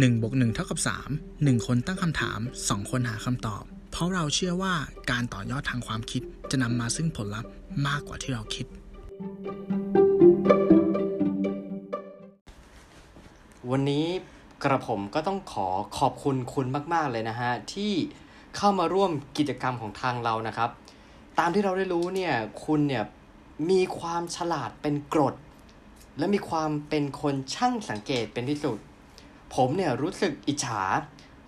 1บวก1เท่ากับ 3 1 คนตั้งคำถาม 2 คนหาคำตอบ เพราะเราเชื่อว่าการต่อยอดทางความคิดจะนำมาซึ่งผลลัพธ์มากกว่าที่เราคิด วันนี้กระผมก็ต้องขอขอบคุณคุณมาก ๆ เลยนะฮะ ที่เข้ามาร่วมกิจกรรมของทางเรานะครับ ตามที่เราได้รู้เนี่ยคุณเนี่ยมีความฉลาดเป็นกรด และมีความเป็นคนช่างสังเกตเป็นที่สุด ผมเนี่ยรู้สึกอิจฉา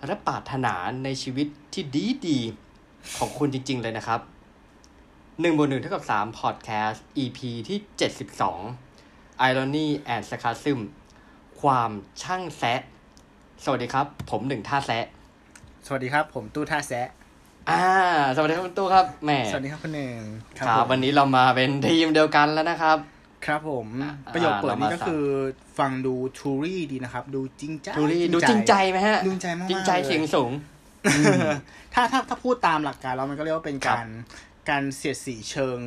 และปรารถนาในชีวิตที่ดีดีๆของคุณจริง ๆ เลยนะครับ1บวก1เท่ากับ3 Podcast EP ที่ 72 Irony and Sarcasm ความช่างแซะ สวัสดีครับ ผมหนึ่งท่าแซะ สวัสดีครับ ผมตู้ท่าแซะอ่า สวัสดีครับคุณตู้ครับแหมสวัสดีครับคุณหนึ่งครับผมวันนี้เรามาเป็นทีมเดียวกันแล้วนะครับ ครับผมอ่าประโยคเปิดนี้เรามาก็คือฟังดูทูรี่ดีนะครับ ดูจริงใจดูรีดูจริงใจไหมฮะจริงใจมากๆจริงใจเลยเสียงสูง ถ้าถ้าถ้าพูดตามหลักการแล้วมันก็เรียกว่าเป็นครับการการเสียดสีเชิง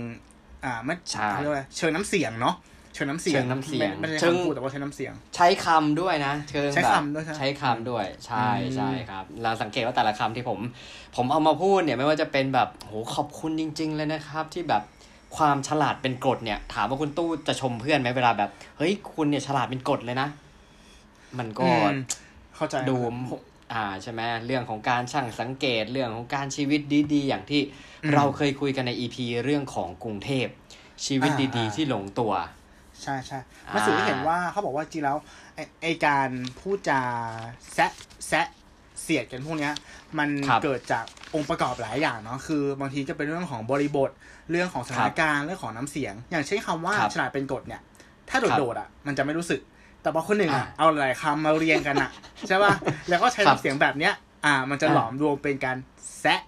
อ่าไม่ใช่เขาเรียกว่าเชิงน้ำเสียงเนาะเชิงน้ำเสียงเชิงน้ำเสียงไม่ไม่เชิใช่งคำพูดแต่ว่าใช้น้ำเสียง ใช้คำด้วยนะเชิงใช้แบบคำด้วยใช่ไหมใช้คำด้วย ใช่อืมใช่ครับ เราสังเกตว่าแต่ละคำที่ผม ผมเอามาพูดเนี่ยไม่ว่าจะเป็นแบบโหขอบคุณจริง ๆ เลยนะครับ ที่แบบ ความฉลาดเป็นกรดเนี่ย ถามว่าคุณตู้จะชมเพื่อนไหมเวลาแบบ เฮ้ยคุณเนี่ยฉลาดเป็นกรดเลยนะ มันก็อืมเข้าใจดูครับอ่าใช่ไหมเรื่องของการช่างสังเกตเรื่องของการชีวิตดีๆ อย่างที่อืมเราเคยคุยกันในอีพีเรื่องของกรุงเทพ ชีวิตอ่าดีอ่าๆที่หลงตัว ใช่ใช่อ่ามาสื่อให้เห็นว่าเขาบอกว่าจริงแล้วไอไอการพูดจาแซะแซะ เสียดกันพวกเนี้ย มันครับเกิดจากองค์ประกอบหลายอย่างเนาะคือบางทีก็เป็นเรื่องของบริบท เรื่องของสถานการณ์เรื่องของน้ำเสียง อย่างเช่นคำว่าครับฉลาดเป็นกฎเนี่ย ถ้าครับโดดๆอะ มันจะไม่รู้สึก แต่พอคนหนึ่งอะอ่าเอาหลายคำมาเรียงกันอะใช่ป่ะแล้วก็ใช้ครับน้ำเสียงแบบเนี้ย อ่า มันจะอ่าหลอมรวมเป็นการแซะ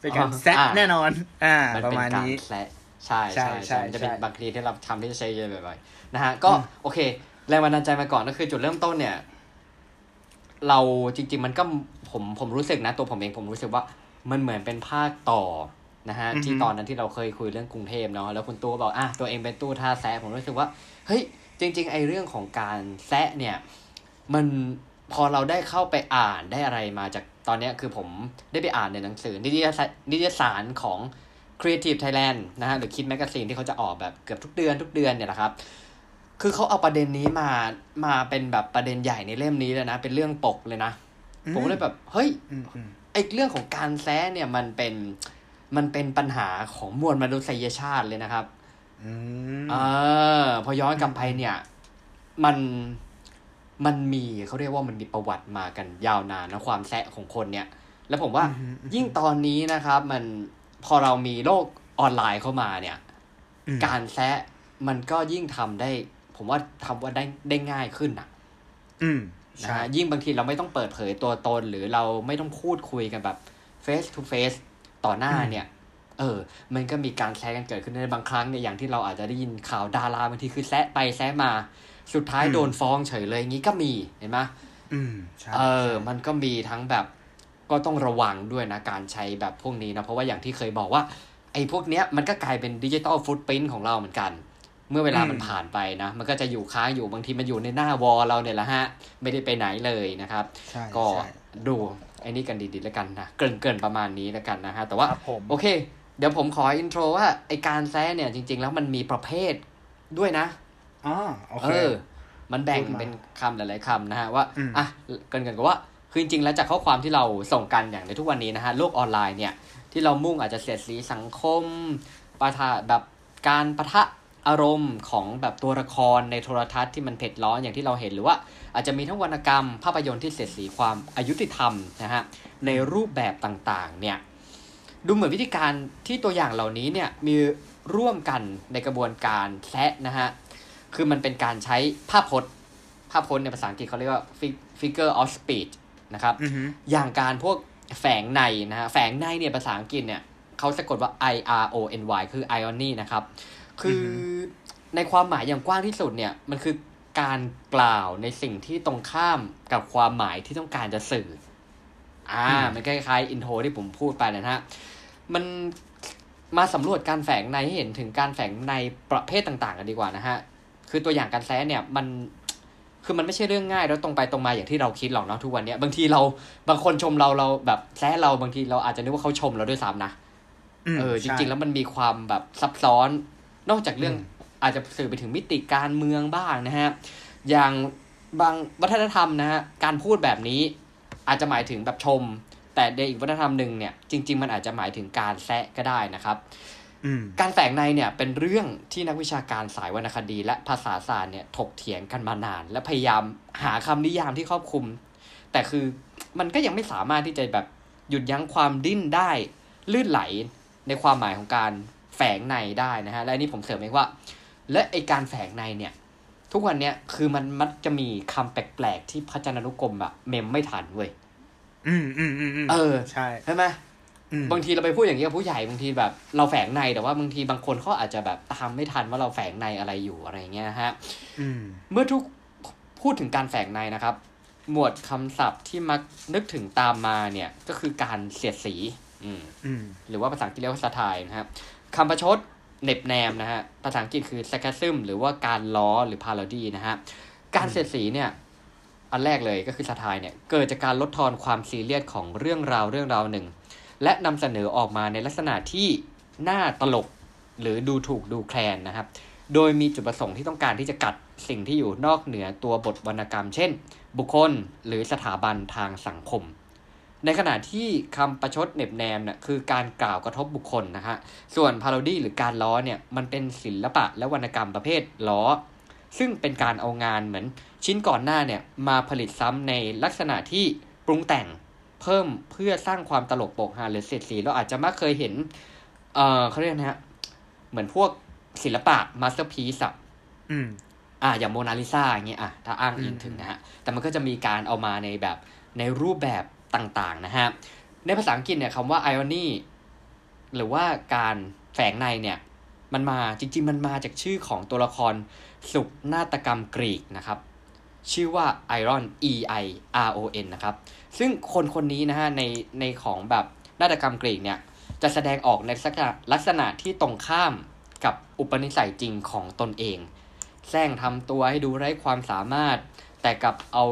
เป็นการอ๋อแซะอ่าแน่นอน อ่ามันประเป็นมาณการนี้แซะใช่ใช่ใช่ใช่ใช่มันจะเป็นใช่บางทีที่เราทำที่จะใช้เยอะบ่อยๆนะฮะก็อืมโอเคแรงบันดาลใจมาก่อนก็คือจุดเริ่มต้นเนี่ย เราจริง ๆ มันก็ผมผมรู้สึกนะตัวผมเองผมรู้สึกว่ามันเหมือนเป็นภาคต่อนะฮะอือฮึที่ตอนนั้นที่เราเคยคุยเรื่องกรุงเทพเนาะแล้วคุณตู้ก็บอกอะตัวเองเป็นตู้ท่าแซะผมรู้สึกว่าเฮ้ยจริง ๆ ไอ้เรื่องของการแซะเนี่ย มันพอเราได้เข้าไปอ่านได้อะไรมาจากตอนเนี้ยคือผมได้ไปอ่านในหนังสือนิตยสารนิตยสารของ Creative Thailand นะฮะหรือคิด magazine ที่เขาจะออกแบบเกือบทุกเดือนทุกเดือนเนี่ยแหละครับ คือเขาเอาประเด็นนี้มามาเป็นแบบประเด็นใหญ่ในเล่มนี้เลยนะ เป็นเรื่องปกเลยนะ ผมก็เลยแบบเฮ้ยอืมอืมไอ้เรื่องของการแซะเนี่ยมันเป็นมันเป็นปัญหาของมวลมนุษยชาติเลยนะครับอืมเออพอย้อนกลับไปเนี่ย มันมันมีเขาเรียกว่ามันมีประวัติมากันยาวนานนะความแซะของคนเนี่ย แล้วผมว่าอืมอืมยิ่งตอนนี้นะครับ มันพอเรามีโลกออนไลน์เข้ามาเนี่ยอืมการแซะมันก็ยิ่งทำได้ ผมว่าทำว่าได้ได้ง่ายขึ้นนะอืมนะใช่ฮะยิ่งบางทีเราไม่ต้องเปิดเผยตัวตนหรือเราไม่ต้องพูดคุยกันแบบ face to face ต่อหน้าเนี่ย เออ มันก็มีการแซะกันเกิดขึ้นในบางครั้งเนี่ยอย่างที่เราอาจจะได้ยินข่าวดาราบางทีคือแซะไปแซะมา สุดท้ายโดนฟ้องเฉยเลยอย่างนี้ก็มีเห็นไหมอืมใช่เออ มันก็มีทั้งแบบก็ต้องระวังด้วยนะการใช้แบบพวกนี้นะเพราะว่าอย่างที่เคยบอกว่าไอ้พวกเนี้ยมันก็กลายเป็น digital footprint ของเราเหมือนกัน เมื่อเวลามันผ่านไปนะ มันก็จะอยู่ค้างอยู่บางทีมันอยู่ในหน้า wall เราเนี่ยแหละฮะ ไม่ได้ไปไหนเลยนะครับใช่ก็ใช่ดูไอ้นี่กันดีๆแล้วกันนะเกริ่นเกริ่นๆประมาณนี้แล้วกันนะฮะ แต่ว่าครับผมโอเค เดี๋ยวผมขอ intro ว่าไอ้การแซะเนี่ยจริง ๆ แล้วมันมีประเภทด้วยนะอ๋อโอเอเคอมันแบ่งพูดมาเป็นคำหลายๆคำนะฮะว่าอืมอะเกรินกันกับว่าคือจริงๆแล้วจากข้อความที่เราส่งกันอย่างในทุกวันนี้นะฮะโลกออนไลน์เนี่ยที่เรามุ่งอาจจะเสียดสีสังคมปะทะแบบการปะทะ อารมณ์ของแบบตัวละครในโทรทัศน์ที่มันเผ็ดร้อนอย่างที่เราเห็นหรือว่า อาจจะมีทั้งวรรณกรรม ภาพยนตร์ที่เสียดสีความอายุติธรรมนะฮะในรูปแบบต่างๆเนี่ยดูเหมือนวิธีการที่ตัวอย่างเหล่านี้เนี่ยมีร่วมกันในกระบวนการแซะนะฮะคือมันเป็นการใช้ภาพพจน์ ภาพพจน์ในภาษาอังกฤษเขาเรียกว่า fig- figure of speech นะครับอือหืออย่างการพวกแฝงในนะฮะแฝงในเนี่ยภาษาอังกฤษเนี่ยเขาสะกดว่า i r o n y คือ irony นะครับ คือในความหมายอย่างกว้างที่สุดเนี่ยมันคือการกล่าวในสิ่งที่ตรงข้ามกับความหมายที่ต้องการจะสื่อ อ่าอืมมันคล้ายๆอินโทรที่ผมพูดไปนะฮะ มันมาสำรวจการแฝงในให้เห็นถึงการแฝงในประเภทต่าง ๆ กันดีกว่านะฮะ คือตัวอย่างการแซะเนี่ยมัน คือมันไม่ใช่เรื่องง่ายแล้วตรงไปตรงมาอย่างที่เราคิดหรอกเนาะทุกวันเนี้ยบางทีเราบางคนชมเราเราแบบแซะเราบางทีเราอาจจะนึกว่าเขาชมเราด้วยซ้ำนะมเออจใช่ริง ๆ แล้วมันมีความแบบซับซ้อน นอกจากเรื่องอืมอาจจะสื่อไปถึงมิติการเมืองบ้างนะฮะ อย่างบางวัฒนธรรมนะฮะ การพูดแบบนี้อาจจะหมายถึงแบบชม แต่ในอีกวัฒนธรรมหนึ่งเนี่ยจริง ๆ มันอาจจะหมายถึงการแซะก็ได้นะครับอืมการแฝงในเนี่ยเป็นเรื่องที่นักวิชาการสายวรรณคดี และภาษาศาสตร์เนี่ยถกเถียงกันมานาน และพยายามหาคำนิยามที่ครอบคลุม แต่คือมันก็ยังไม่สามารถที่จะแบบหยุดยั้งความดิ้นได้ลื่นไหลในความหมายของการแฝงในได้นะฮะและอันนี้ผมเสริมเองว่า และไอการแฝงในเนี่ยทุกวันเนี้ยคือมันมักจะมีคำแปลกๆที่พจนานุกรมอะเมมไม่ทันเว้ยอืมอืมอืมอืมเออใช่ใช่ไหมอืมบางทีเราไปพูดอย่างนี้กับผู้ใหญ่บางทีแบบ เราแฝงในแต่ว่าบางทีบางคนเขาอาจจะแบบตามไม่ทันว่าเราแฝงในอะไรอยู่อะไรเงี้ยนะฮะอืมเมื่อทุกพูดถึงการแฝงในนะครับ หมวดคำศัพท์ที่มักนึกถึงตามมาเนี่ยก็คือการเสียดสี อืมอืมหรือว่าภาษาอังกฤษเรียกว่าสไตล์นะครับ คำประชดเน็บแนมนะฮะ ภาษาอังกฤษคือ sarcasm หรือว่าการล้อหรือ parody นะฮะ การเสียดสีเนี่ย อันแรกเลยก็คือสไตล์เนี่ย เกิดจากการลดทอนความซีเรียสของเรื่องราวเรื่องราวหนึ่ง และนำเสนอออกมาในลักษณะที่น่าตลกหรือดูถูกดูแคลนนะครับ โดยมีจุดประสงค์ที่ต้องการที่จะกัดสิ่งที่อยู่นอกเหนือตัวบทวรรณกรรม เช่น บุคคลหรือสถาบันทางสังคม ในขณะที่คำประชดเหน็บแนมเนี่ยคือการกล่าวกระทบบุคคลนะฮะ ส่วน parody หรือการล้อเนี่ยมันเป็นศิลปะและวรรณกรรมประเภทล้อ ซึ่งเป็นการเอางานเหมือนชิ้นก่อนหน้าเนี่ยมาผลิตซ้ำในลักษณะที่ปรุงแต่งเพิ่มเพื่อสร้างความตลกโปกฮาหรือเสียดสีเราอาจจะมักเคยเห็น เออเขาเรียกนะฮะ เหมือนพวกศิลปะ masterpiece อะอืม อะอย่างโมนาลิซาอย่างเงี้ยอะถ้าอ้างอิงอืมถึงนะฮะ แต่มันก็จะมีการเอามาในแบบในรูปแบบ ต่างๆนะฮะ ในภาษาอังกฤษเนี่ยคำว่า irony หรือว่าการแฝงในเนี่ย มันมาจริงๆ มันมาจากชื่อของตัวละครสุกนาฏกรรมกรีกนะครับ ชื่อว่า Iron E I R O N นะครับ ซึ่งคนคนนี้นะฮะในในของแบบนาฏกรรมกรีกเนี่ย จะแสดงออกในลักษณะที่ตรงข้ามกับอุปนิสัยจริงของตนเองแซงทำตัวให้ดูไร้ความสามารถ แต่กับเอา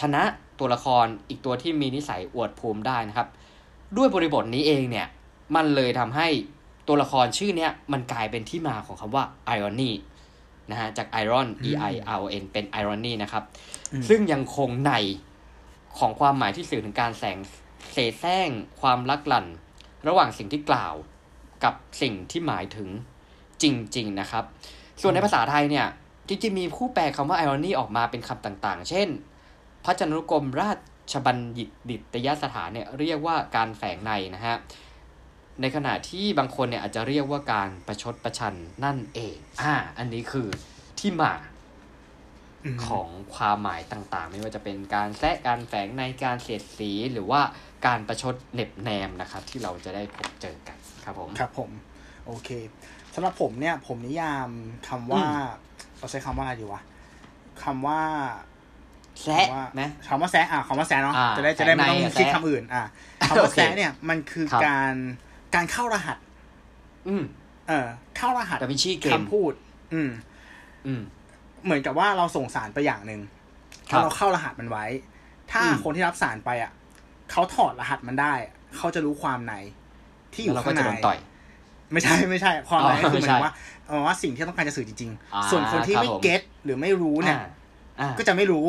ชนะ ตัวละครอีกตัวที่มีนิสัยอวดภูมิได้นะครับ ด้วยบริบทนี้เองเนี่ยมันเลยทำให้ตัวละครชื่อเนี้ยมันกลายเป็นที่มาของคำว่า irony นะฮะจาก iron e i r o n เป็น irony นะครับอืมซึ่งยังคงในของความหมายที่สื่อถึงการแสงเสแสร้งความลักลั่น ระหว่างสิ่งที่กล่าวกับสิ่งที่หมายถึงจริง ๆ นะครับ ส่วนในภาษาไทยเนี่ยจริงๆมีผู้แปลคำว่า irony ออกมาเป็นคำต่างๆ เช่น พระจันทรุกรมราชบัณฑิตดิตยสถานเนี่ยเรียกว่าการแฝงในนะฮะในขณะที่บางคนเนี่ยอาจจะเรียกว่าการประชดประชันนั่นเองอ่าอันนี้คือที่มามของความหมายต่างๆ ไม่ว่าจะเป็นการแซะการแฝงในการเสียดสีหรือว่าการประชดเหน็บแนมนะครับ ที่เราจะได้พบเจอกันครับผมครับผม โอเคสำหรับผมเนี่ย ผมนิยามคำว่าอืมเราใช้คำว่าอะไรดีวะคำว่า แซะคำว่าไหมคำว่าแซะอะคำว่าแซะเนาะอ่าจะได้จะได้ไม่ต้องแซะในคิดแซะคำอื่น อะคำว่าโอเคแซะเนี่ยมันคือครับการการเข้ารหัส อืม เออ เข้ารหัสดาวินชีเกมคำพูด อืม อืม เหมือนกับว่าเราส่งสารไปอย่างหนึ่งครับเราเข้ารหัสมันไว้ ถ้าอืมคนที่รับสารไปอะเขาถอดรหัสมันได้อะเขาจะรู้ความในที่อยู่แล้วเราก็ข้างจะในโดนต่อยไม่ใช่ไม่ใช่ ความในอ๋อก็คือเหมืไม่อใช่นว่าเอาว่าสิ่งที่ต้องการจะสื่อจริงอ่าๆส่วนคนที่ครับไม่ผมเก็ตหรือไม่รู้เนี่ยอ่าอ่าก็จะไม่รู้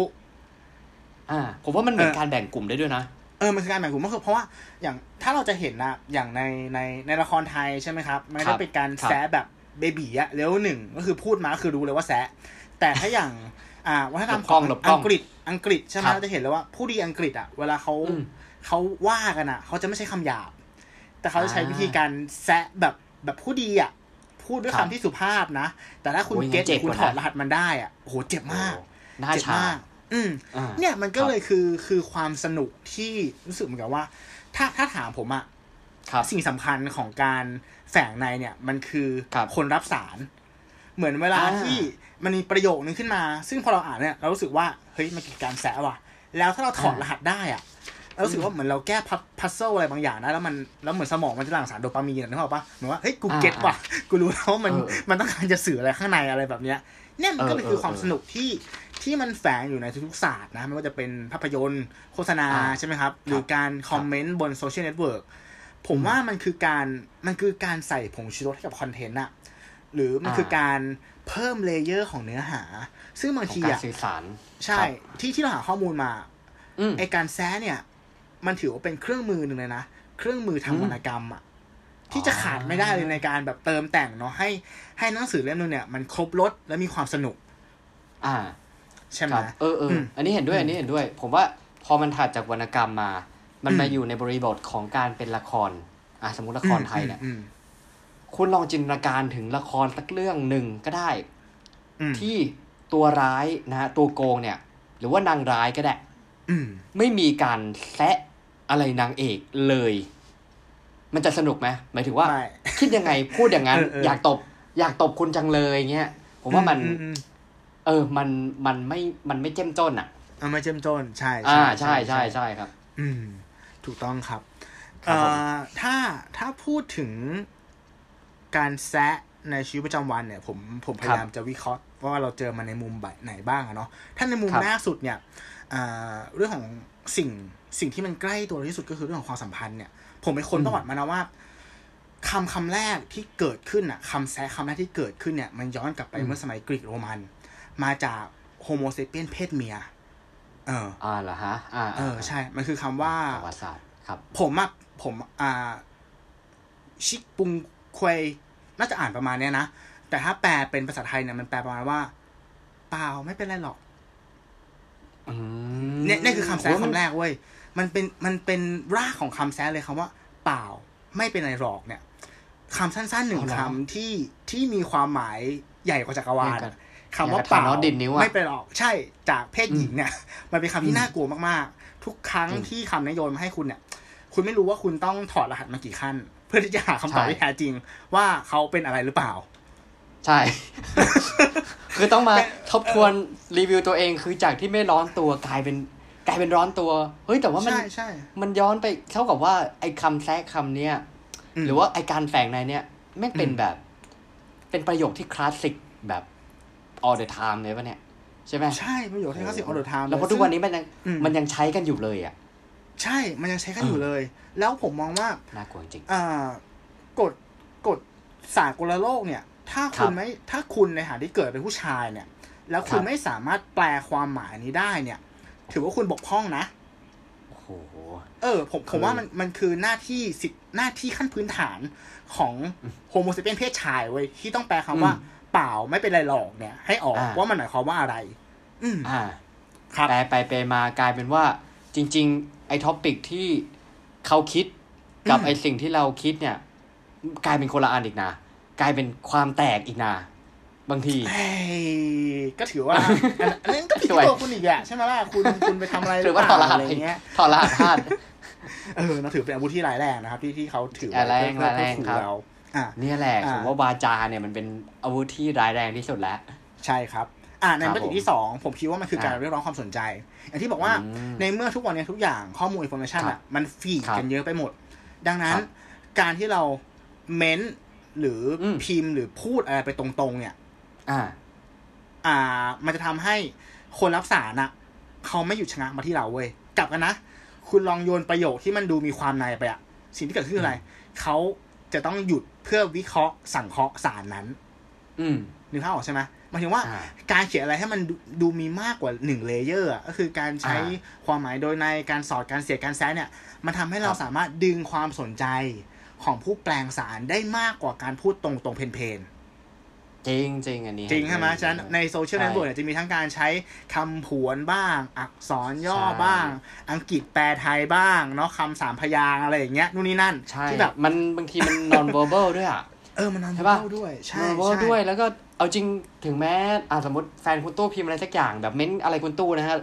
อ่าผมว่ามันเหมือนเออการแบ่งกลุ่มได้ด้วยนะเออมันคือการแบ่งกลุ่มก็คือเพราะว่าอย่างถ้าเราจะเห็นนะอย่างในในในละครไทยใช่ไหมครับมันครัได้บเป็นการครับแซะแบบเบบีอะเลเวลหนึ่งก็คือพูดมาก็คือรู้เลยว่าแซะแต่ถ้าอย่างอ่าวัฒนธรรมหลบขกล้อองงหลบกล้อัองงกฤษอังกฤษใช่ไหมครับเราจะเห็นเลยว่าผู้ดีอังกฤษอะเวลาเขาอืมเขาว่ากันอะเขาจะไม่ใช้คำหยาบ แต่เขาจะใช้อ่าวิธีการแซะแบบแบบผู้ดีอะพูดด้วยครัคำบที่สุภาพนะ แต่ถ้าคุณโอ้ยเก็ตงั้นเจ็บคุณกว่าถอดนะรหัสมันได้อะโอ้โหเจ็บมากโอ้หน้าเจ็บชามาก อืมอ่าเนี่ยมันก็ครับเลยคือคือความสนุกที่รู้สึกเหมือนกับว่า ถ้าถ้าถามผมอะครับสิ่งสำคัญของการแฝงในเนี่ย มันคือครับคนรับสาร เหมือนเวลาอ่าที่มันมีประโยคนึงขึ้นมา ซึ่งพอเราอ่านเนี่ยเรารู้สึกว่าเฮ้ยมันคือการแซะว่ะ แล้วถ้าเราถอดรหัสได้อะเรารู้สึกว่าเหมือนเราแก้ puzzle อะไรบางอย่างนะแล้วมันแล้วเหมือนสมองมันจะหลั่งสารโดปามีนอะนึกออกปะเหมือนว่าเฮ้ยกู get ว่ะกูรู้แล้วว่ามันเออมันต้องการจะสื่ออะไรข้างในอะไรแบบเนี้ยเนี่ยมันก็เลยเออคือความเออสนุกที่ ที่มันแฝงอยู่ในทุกๆศาสตร์นะไม่ว่าจะเป็นภาพยนตร์โฆษณาอ่าใช่ไหมครับ หรือการ comment บน social networkผมว่ามันคือการมันคือการใส่ผงชูรสให้กับคอนเทนต์อะหรือมันอ่าคือการเพิ่มเลเยอร์ของเนื้อหา ซึ่งบางของทีการอะสื่อสารใช่ครับที่ที่เราหาข้อมูลมาอืมไอการแซะเนี่ย มันถือว่าเป็นเครื่องมือหนึ่งเลยนะเครื่องมือทางอืมวรรณกรรมอะที่จะขาดไม่ได้เลยในการแบบเติมแต่งเนาะให้ให้หนังสือเล่มนึงเนี่ย มันครบรสและมีความสนุก อ่า ใช่ไหมครับเออเอออมอันนี้เห็นด้วยอันนี้เห็นด้วย ผมว่าพอมันถัดจากวรรณกรรมมา มันอืมมาอยู่ในบริบทของการเป็นละครอะสมมติละครไทยเนี่ยอืมคุณลองจินตนาการถึงละครสักเรื่องหนึ่งก็ได้อืมที่ตัวร้ายนะฮะตัวโกงเนี่ย หรือว่านางร้ายก็ได้อืมไม่มีการแซะอะไรนางเอกเลย มันจะสนุกไหมหมายถึงว่าไม่คิดยังไงพูดอย่างนั้นเออเอออยากตบ อยากตบคุณจังเลยเงี้ยผมว่ามันอือืม เออ มันมันไม่มันไม่เจ้มจ้นอะเอามาเจ้มจนใช่อ่าใช่ใช่ใช่ครับ อืม ถูกต้องครับครับผมเอ่อถ้าถ้าพูดถึงการแซะในชีวิตประจำวันเนี่ย ผมผมพยายามจะวิเคราะห์ว่าเราเจอมาในมุมแบบไหนบ้างอะเนาะถ้าในมุมครับแรกสุดเนี่ยเอ่อเรื่องของสิ่งสิ่งที่มันใกล้ตัวเราที่สุดก็คือเรื่องของความสัมพันธ์เนี่ย ผมไปค้นประวัติมานะว่าคำคำแรกที่เกิดขึ้นอะคำแซะคำแรกที่เกิดขึ้นเนี่ย มันย้อนกลับไปเมื่อสมัยกรีกโรมัน มาจากโฮโมเซเปียนเพศเมีย เออ อ่าเหรอฮะ อ่า เออ ใช่ มันคือคำว่าประวัติศาสตร์ครับ ผมอะผม อ่า ชิกปุงควยน่าจะอ่านประมาณเนี้ยนะ แต่ถ้าแปลเป็นภาษาไทยเนี่ยมันแปลประมาณว่า เปล่าไม่เป็นไรหรอกอืมเนี่ยนี่คือคำแซะโอ้ยคำแรกเว้ย มันเป็นมันเป็นรากของคำแซะเลยคำว่า เปล่าไม่เป็นไรหรอกเนี่ยคำสั้นๆหนึ่งคำที่ที่มีความหมายใหญ่กว่าจักรวาลอะ คำว่าอย่งกับเปล่าทนอสดินนิ้วอะไม่เป็นหรอก ใช่จากเพศหญิงเนี่ย มันเป็นคำที่น่ากลัวมากๆ ทุกครั้งจริงที่คำนี้โยนมาให้คุณเนี่ย คุณไม่รู้ว่าคุณต้องถอดรหัสมากี่ขั้น เพื่อที่จะหาคำตอบใช่ที่แท้จริง ว่าเขาเป็นอะไรหรือเปล่า ใช่ คือต้องมาทบทวนรีวิวตัวเองคือจากที่ไม่ร้อนตัวกลายเป็นกลายเป็นร้อนตัว เฮ้ยแต่ว่ามันใช่ใช่มันย้อนไปเท่ากับว่าไอ้คำแทรกคำเนี้ยมหรือว่าไอ้การแฝงนัยเนี้ยแม่งเป็นอืมแบบ เป็นประโยคที่คลาสสิกแบบ all the time เลยวะเนี่ย ใช่ไหมใช่ประโยคที่คลาสสิก all the time แล้วพอทุกวันนี้มันยังอืมมันยังใช้กันอยู่เลยอะ ใช่มันยังใช้กันอยู่เลย แล้วผมมองว่าน่ากลัวจริงอ่ากฎกฎสากลโลกเนี่ย ถ้าครัคุบณไม่ถ้าคุณในฐานะที่เกิดเป็นผู้ชายเนี่ย แล้วคุคณรับไม่สามารถแปลความหมายนี้ได้เนี่ย ถือว่าคุณบกพร่องนะโอ้โหเออผมผมว่ามันมันคือหน้าที่สิทธิหน้าที่ขั้นพื้นฐานของ Homo sapiens เพศชายเว้ยที่ต้องแปลคำว่าอืม เปล่าไม่เป็นไรหรอกเนี่ย ให้ออกอ่าว่ามันหมายความว่าอะไร อืมอ่า ครับแปลไปไปมากลายเป็นว่า จริง ๆ ไอ้ topic ที่เขาคิดกับอืมไอ้สิ่งที่เราคิดเนี่ย กลายเป็นคนละอันอีกนะกลายเป็นความแตกอีกนะบางทีเฮ้ยก็ถือว่าอันอันนั้นก็ผิดซวยที่ตัวคุณอีกอะใช่ไหมล่ะคุณคุณไปทำอะไรหรือว่าเปถอล่ดรหัสอะไรเงี้ยถอดรหัสพลาดเออเราถือเป็นอาวุธที่ร้ายแรงนะครับ ที่ที่เขาถือไว้อ่าแรงเพื่อเพื่อแรงขู่ครับเราอะ เนี่ยแหละอ่าผมว่าวาจาเนี่ยมันเป็นอาวุธที่ร้ายแรงที่สุดแล้ว ใช่ครับ อ่าในครับมิติที่สองผมคิดว่ามันคือการอ่าเรียกร้องความสนใจ อย่างที่บอกว่าอืมในเมื่อทุกวันนี้ทุกอย่างข้อมูลอินโฟ a t ชันครับอะมัน feed ครับกันเยอะไปหมด ดังนั้นครับการที่เราเม้นหรืออมพิมพ์หรือพูดอะไรไปตรงๆ เนี่ย อ่า อ่า มันจะทำให้คนรับสารน่ะเขาไม่หยุดชะงักมาที่เราเว้ย กลับกันนะ คุณลองโยนประโยคที่มันดูมีความนัยไปอะสิ่งที่เกิดขึ้นคืออะไร เขาจะต้องหยุด เพื่อวิเคราะห์สังเคราะห์สารนั้น อืมนึกภาพออกใช่ไหมหมายถึงว่าอ่าการเขียนอะไรให้มันดูดูมีมากกว่าหนึ่ง layer อะก็คือการใช้อ่ความหมายโดยนัยการสอดการเสียดการแซะเนี่ย มันทำให้เราครับสามารถดึงความสนใจของผู้แปลสารได้มากกว่าการพูดตรงตรงๆ plain ๆ จริงจริงอันนี้ จริงใช่ไหมเนด้วยฉะนั้นในโซเชียลใช่เน็ตเวิร์กเนี่ยจะมีทั้งการใช้คำผวนบ้าง อักษรย่อใช่บ้าง อังกฤษแปลไทยบ้างเนาะคำสามพยางค์อะไรอย่างเงี้ยนู่นนี่นั่นใช่ที่แบบมันบางทีมัน non verbal ด้วยอะเออมัน non ใช่ verbal ด้วยใช่ non verbal ใช่ด้วยแล้วก็เอาจริงถึงแม้อ่าสมมติแฟนคุณตู้พิมพ์อะไรสักอย่างแบบเม้นอะไรคุณตู้นะฮะ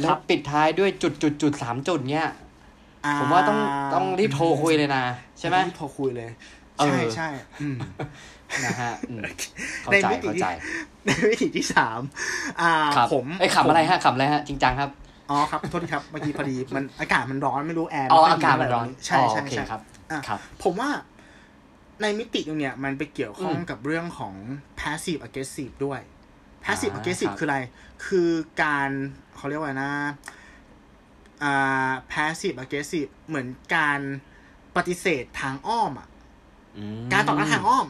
แล้วปิดท้ายด้วยจุดจุดจุดสามจุดเนี้ยอ่ผมว่าต้องต้องรีบโทรคุยเลยนะ ใช่ไหมรีบโทรคุยเลยเออใช่ใช่อืม นะฮะอืมเข้าในใจมิติเข้าที่ใจในวิธีที่สามอ่าครับผมไอ้ยขำอะไรฮะขำอะไรฮะจริงจังครับอ๋อครับโทษทีครับเมื่อกี้พอดีมันอากาศมันร้อนไม่รู้แอร์อ๋อไค่ยอากาศมันร้อนใช่อ๋อใช่โอเคใช่ครับอะครับ ผมว่าในมิติตรงเนี้ยมันไปเกี่ยวข้องอืมกับเรื่องของ passive aggressive ด้วย passive อ่า aggressive ครับคืออะไร คือการเขาเรียกว่าไงนะอ่า passive aggressive เหมือนการปฏิเสธทางอ้อมอะอืมการต่อต้านทางอ้อม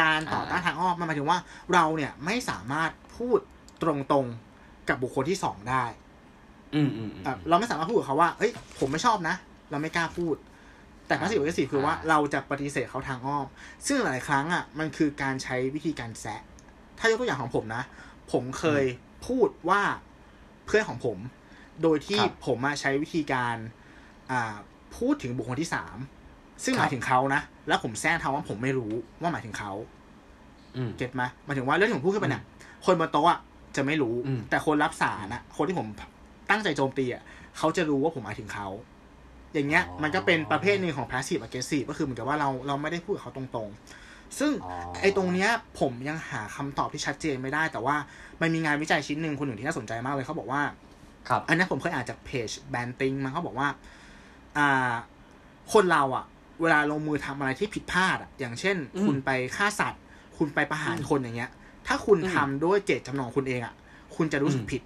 การต่อต้านอ่าทางอ้อมมันหมายถึงว่าเราเนี่ยไม่สามารถพูดตรงๆกับบุคคลที่สองได้ อืมอืมอืมอะเราไม่สามารถพูดกับเขาว่าเอ้ย ผมไม่ชอบนะ เราไม่กล้าพูด แต่ passive aggressive คือว่าอ่าเราจะปฏิเสธเขาทางอ้อม ซึ่งหลายครั้งอะมันคือการใช้วิธีการแซะ ถ้ายกตัวอย่างของผมนะ ผมเคยพูดว่าเพื่อนของผม โดยที่ครับผมอะใช้วิธีการ อ่าพูดถึงบุคคลที่สาม ซึ่งครับหมายถึงเขานะ แล้วผมแซงทาว่าผมไม่รู้ว่าหมายถึงเขาอืมเก็ตไหมหมายถึงว่าเรื่องที่ผมพูดขึ้นไปเนี่ยคนบนโต๊ะอะจะไม่รู้อืมแต่คนรับสารนะคนที่ผมตั้งใจโจมตีอะเขาจะรู้ว่าผมหมายถึงเขา อย่างเงี้ย มันก็เป็นประเภทหนึ่งของ passive aggressive ก็คือเหมือนกับว่าเราเราไม่ได้พูดกับเขาตรงๆ ซึ่งอ๋อไอ้ตรงเนี้ยผมยังหาคำตอบที่ชัดเจนไม่ได้ แต่ว่ามันมีงานวิจัยชิ้นหนึ่งคนหนึ่งที่น่าสนใจมากเลยเขาบอกว่า ครับ อันนี้ผมเคยอ่านจากเพจแบนติงมาเขาบอกว่า อ่า คนเราอะ เวลาลงมือทำอะไรที่ผิดพลาดอะอย่างเช่นอืมคุณไปฆ่าสัตว์ คุณไปประหารอืมคนอย่างเงี้ย ถ้าคุณอืมทำด้วยเจตจำนงของคุณเองอะคุณจะรู้สึกอืมผิด